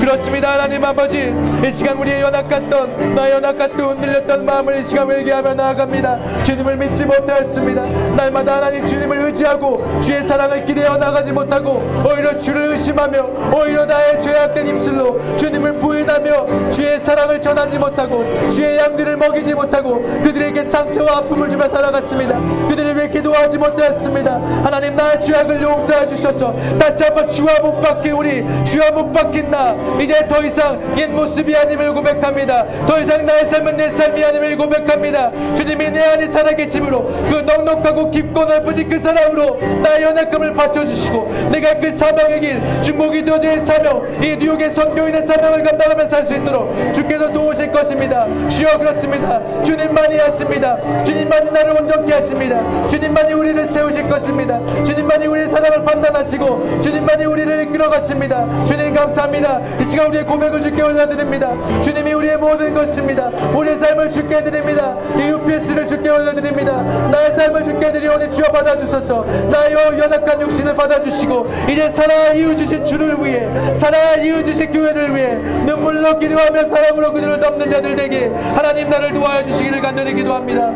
그렇습니다 하나님 아버지. 이 시간 우리의 연약했던 나의 연약했던 흔들렸던 마음을 이 시간 회개하며 나아갑니다. 주님을 믿지 못하였습니다. 날마다 하나님 주님을 의지하고 주의 사랑을 기대어 나가지 못하고 오히려 주를 의심하며 오히려 나의 죄악된 입술로 주님을 부인하며 주의 사랑을 전하지 못하고 주의 양들을 먹이지 못하고 그들에게 상처와 아픔을 주며 살아갔습니다. 그들 을 위해 기도하지 못하였습니다. 하나님 나의 죄악을 용서해 주셔서. 다시 한번 주와 못 박힌 우리 주와 못 박힌 나. 이제 더 이상 옛 모습이 아님을 고백합니다. 더 이상 나의 삶은 내 삶이 아님을 고백합니다. 주님이 내 안에 살아계심으로 그 넉넉하고 깊고 넓으신 그 사랑으로 나의 연약함을 받쳐주시고 내가 그 사명의 길 중보기 도주의 사명 이 뉴욕의 선교인의 사명을 감당하며 살 수 있도록 주께서 도우실 것입니다. 주여 그렇습니다. 주님만이 하십니다. 주님만이 나를 온전케 하십니다 주님만이 우리를 세우실 것입니다. 주님만이 우리의 사랑을 판단하시고 주님만이 우리를 이끌어 가십니다. 주님 감사합니다. 이 시간 우리의 고백을 주께 올려드립니다. 주님이 우리의 모든 것입니다. 우리의 삶을 주께 드립니다. 이 UPS를 주께 올려드립니다. 나의 삶을 주께 드리오니 주여 받아주소서. 나의 연약한 육신을 받아주시고 이제 살아 이유 주신 주를 위해 살아 이유 주신 교회를 위해 눈물로 기도하며 사랑으로 그들을 덮는 자들 되게 하나님 나를 도와여 주시기를 간절히 기도합니다.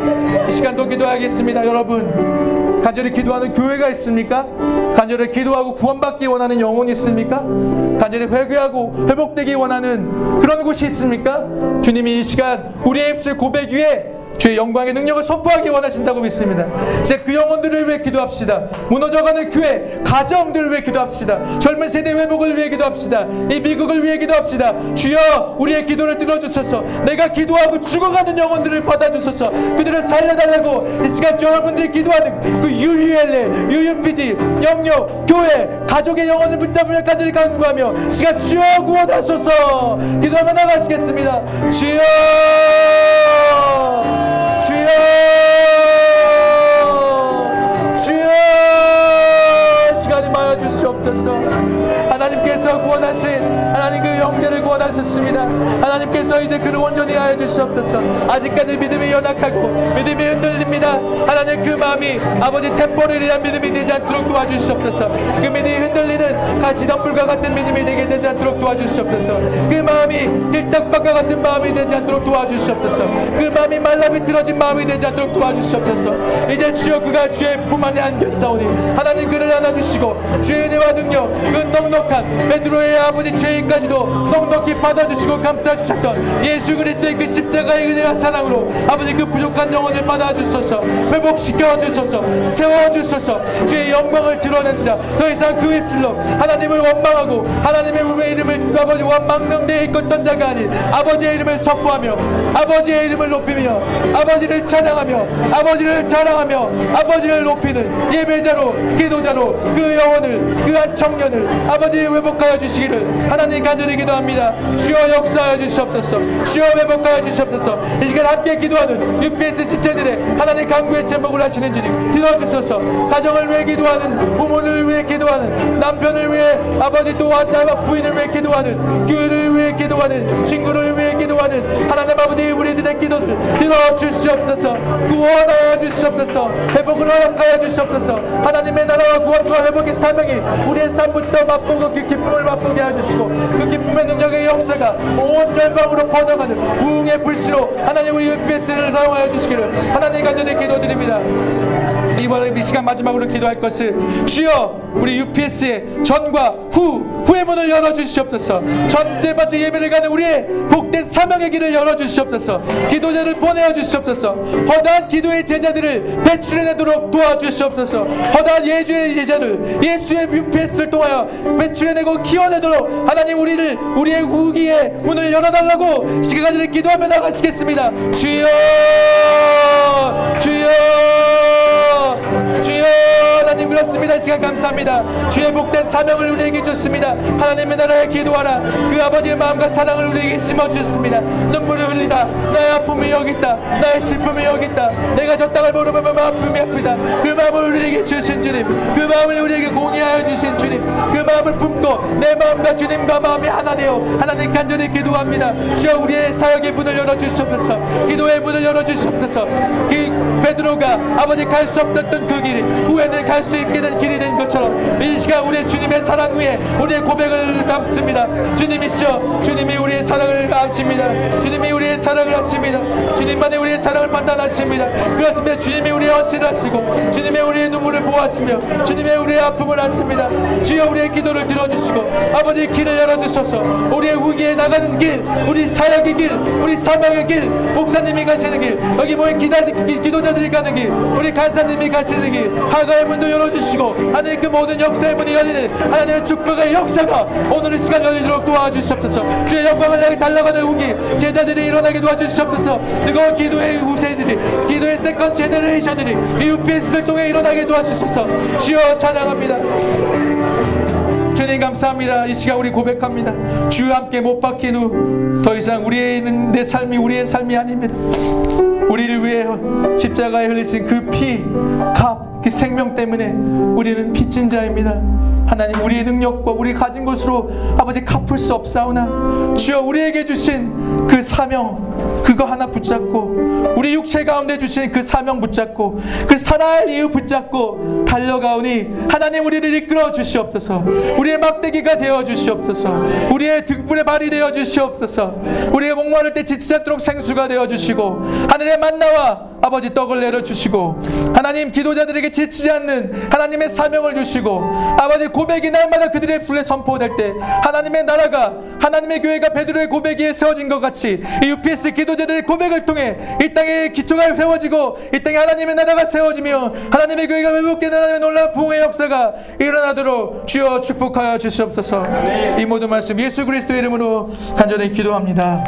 이 시간도 기도하겠습니다. 여러분 간절히 기도하는 교회가 있습니까? 간절히 기도하고 구원받기 원하는 영혼이 있습니까? 간절히 회개하고 회복되기 원하는 그런 곳이 있습니까? 주님이 이 시간 우리의 입술 고백 위에 주의 영광의 능력을 선포하기 원하신다고 믿습니다. 이제 그 영혼들을 위해 기도합시다. 무너져가는 교회, 가정들을 위해 기도합시다. 젊은 세대 회복을 위해 기도합시다. 이 미국을 위해 기도합시다. 주여 우리의 기도를 들어주소서. 내가 기도하고 죽어가는 영혼들을 받아주소서. 그들을 살려달라고 이 시간 여러분들이 기도하는 그 UULA, UUPG, 영역, 교회, 가족의 영혼을 붙잡으려 간절히 간구하며 이 시간 주여 구원하소서. 기도하며 나가시겠습니다. 주여 주여! 주여! 시간이 많아 주시옵소서 하나님께서 구원하신 하나님 그 형제를 구원하셨습니다. 하나님께서 이제 그를 온전히 하여 주시옵소서. 아직까지 믿음이 연약하고 믿음이 흔들립니다. 하나님 그 마음이 아버지 템포를 위한 믿음이 되지 않도록 도와주시옵소서. 그 믿음이 흔들리는 가시덤불과 같은 믿음이 되게 되지 않도록 도와주시옵소서. 그 마음이 길딱박과 같은 마음이 되지 않도록 도와주시옵소서. 그 마음이 말라비틀어진 마음이 되지 않도록 도와주시옵소서. 이제 주여 그가 주의 품 안에 안겼사오니 하나님 그를 안아주시고 주의 은혜와 능력 그 넉넉한 베드로의 아버지 죄인 까지도 넉넉히 받아주시고 감싸주셨던 예수 그리스도의 그 십자가의 은혜와 사랑으로 아버지 그 부족한 영혼을 받아주소서 회복시켜 주소서 세워주소서. 주의 영광을 드러낸 자 더 이상 그 입술로 하나님을 원망하고 하나님의 우리의 이름을 아버지 원망명대에 이끌던 자가 아닌 아버지의 이름을 선포하며 아버지의 이름을 높이며 아버지를 찬양하며 아버지를 자랑하며 아버지를 높이는 예배자로 기도자로 그 영혼을 그 한 청년을 아버지 회복하여 주시기를 하나님 간절히 기도합니다. 주여 역사하여 주시옵소서. 주여 회복하여 주시옵소서. 이 시간 함께 기도하는 UPS 지체들의 하나님 강구의 제목을 하시는 주님 들어주소서. 가정을 위해 기도하는 부모를 위해 기도하는 남편을 위해 아버지 또한 부인을 위해 기도하는 교회를 기도하는 친구를 위해 기도하는 하나님 아버지 우리들의 기도를 들어 주시옵소서. 구원하여 주시옵소서. 회복을 허락하여 주시옵소서. 하나님의 나라와 구원과 회복의 사명이 우리의 삶부터 맛보고 그 기쁨을 맛보게 해주시고 그 기쁨의 능력의 역사가 온 열방으로 퍼져가는 부흥의 불씨로 하나님 우리 UPS를 사용하여 주시기를 하나님 간절히 기도드립니다 이번에 이 시간 마지막으로 기도할 것은 주여 우리 UPS의 전과 후 후의 문을 열어 주시옵소서. 전세 번째 예배를 가는 우리의 복된 사명의 길을 열어 주시옵소서. 기도자를 보내어 주시옵소서. 허다한 기도의 제자들을 배출해내도록 도와주시옵소서. 허다한 예주의 제자들 예수의 UPS를 통하여 배출해내고 키워내도록 하나님 우리를 우리의 후기의 문을 열어달라고 시간까지 기도하며 나가시겠습니다. 주여 주여 그렇습니다. 이 시간 감사합니다. 주의 복된 사명을 우리에게 줬습니다. 하나님의 나라에 기도하라. 그 아버지의 마음과 사랑을 우리에게 심어주셨습니다. 눈물을 흘리다. 나의 아픔이 여기 있다. 나의 슬픔이 여기 있다. 내가 저 땅을 모르면 아픔이 아프다. 그 마음을 우리에게 주신 주님 그 마음을 우리에게 공유하여 주신 주님 그 마음을 품고 내 마음과 주님과 마음이 하나 되어 하나님 간절히 기도합니다. 주여 우리의 사역의 문을 열어주시옵소서. 기도의 문을 열어주시옵소서. 그 베드로가 아버지 갈 수 없었던 그 길이 후에는 갈 수 있게 된 길이 된것 시간 우리의 주님의 사랑 위에 우리의 고백을 담습니다. 주님이시여 주님이 우리의 사랑을 감십니다. 주님이 우리의 사랑을 하십니다. 주님만이 우리의 사랑을 판단하십니다. 그렇습니다. 주님이 우리의 헌신을 하시고 주님의 우리의 눈물을 보호하시며 주님의 우리의 아픔을 하십니다. 주여 우리의 기도를 들어주시고 아버지 길을 열어주셔서. 우리의 후기에 나가는 길 우리 사역의 길 우리 사명의 길 목사님이 가시는 길 여기 모인 기다, 기, 기도자들이 가는 길 우리 간사님이 가시는 길 허가의 문도 열어주시고 하나님 그 모든 역사의 문이 열리는 하나님의 축복의 역사가 오늘 이 시간 열리도록 도와주시옵소서 주의 영광을 내게 달라가는 후기 제자들이 일어나게 도와주시옵소서 뜨거운 기도의 후세들이 기도의 second generation들이 이 UPS를 통해 일어나게 도와주소서 주여 찬양합니다 주님 감사합니다. 이 시간 우리 고백합니다. 주와 함께 못 박힌 후 더 이상 우리의 내 삶이 우리의 삶이 아닙니다. 우리를 위해 십자가에 흘리신 그 피, 값, 그 생명 때문에 우리는 빚진 자입니다. 하나님 우리의 능력과 우리 가진 것으로 아버지 갚을 수 없사오나 주여 우리에게 주신 그 사명 그거 하나 붙잡고 우리 육체 가운데 주신 그 사명 붙잡고 그 살아야 이유 붙잡고 달려가오니 하나님 우리를 이끌어 주시옵소서. 우리의 막대기가 되어 주시옵소서. 우리의 등불의 발이 되어 주시옵소서. 우리의 목마를 때 지치지 않도록 생수가 되어 주시고 하늘의 만나와 아버지 떡을 내려 주시고 하나님 기도자들에게 지치지 않는 하나님의 사명을 주시고 아버지 고백이 날마다 그들의 입술에 선포될 때 하나님의 나라가 하나님의 교회가 베드로의 고백에 세워진 것 같이 이 UPS 기도자들의 고백을 통해 이 땅에 기초가 세워지고 이 땅에 하나님의 나라가 세워지며 하나님의 교회가 회복되는 하나님의 놀라운 부흥의 역사가 일어나도록 주여 축복하여 주시옵소서 이 모든 말씀 예수 그리스도의 이름으로 간절히 기도합니다.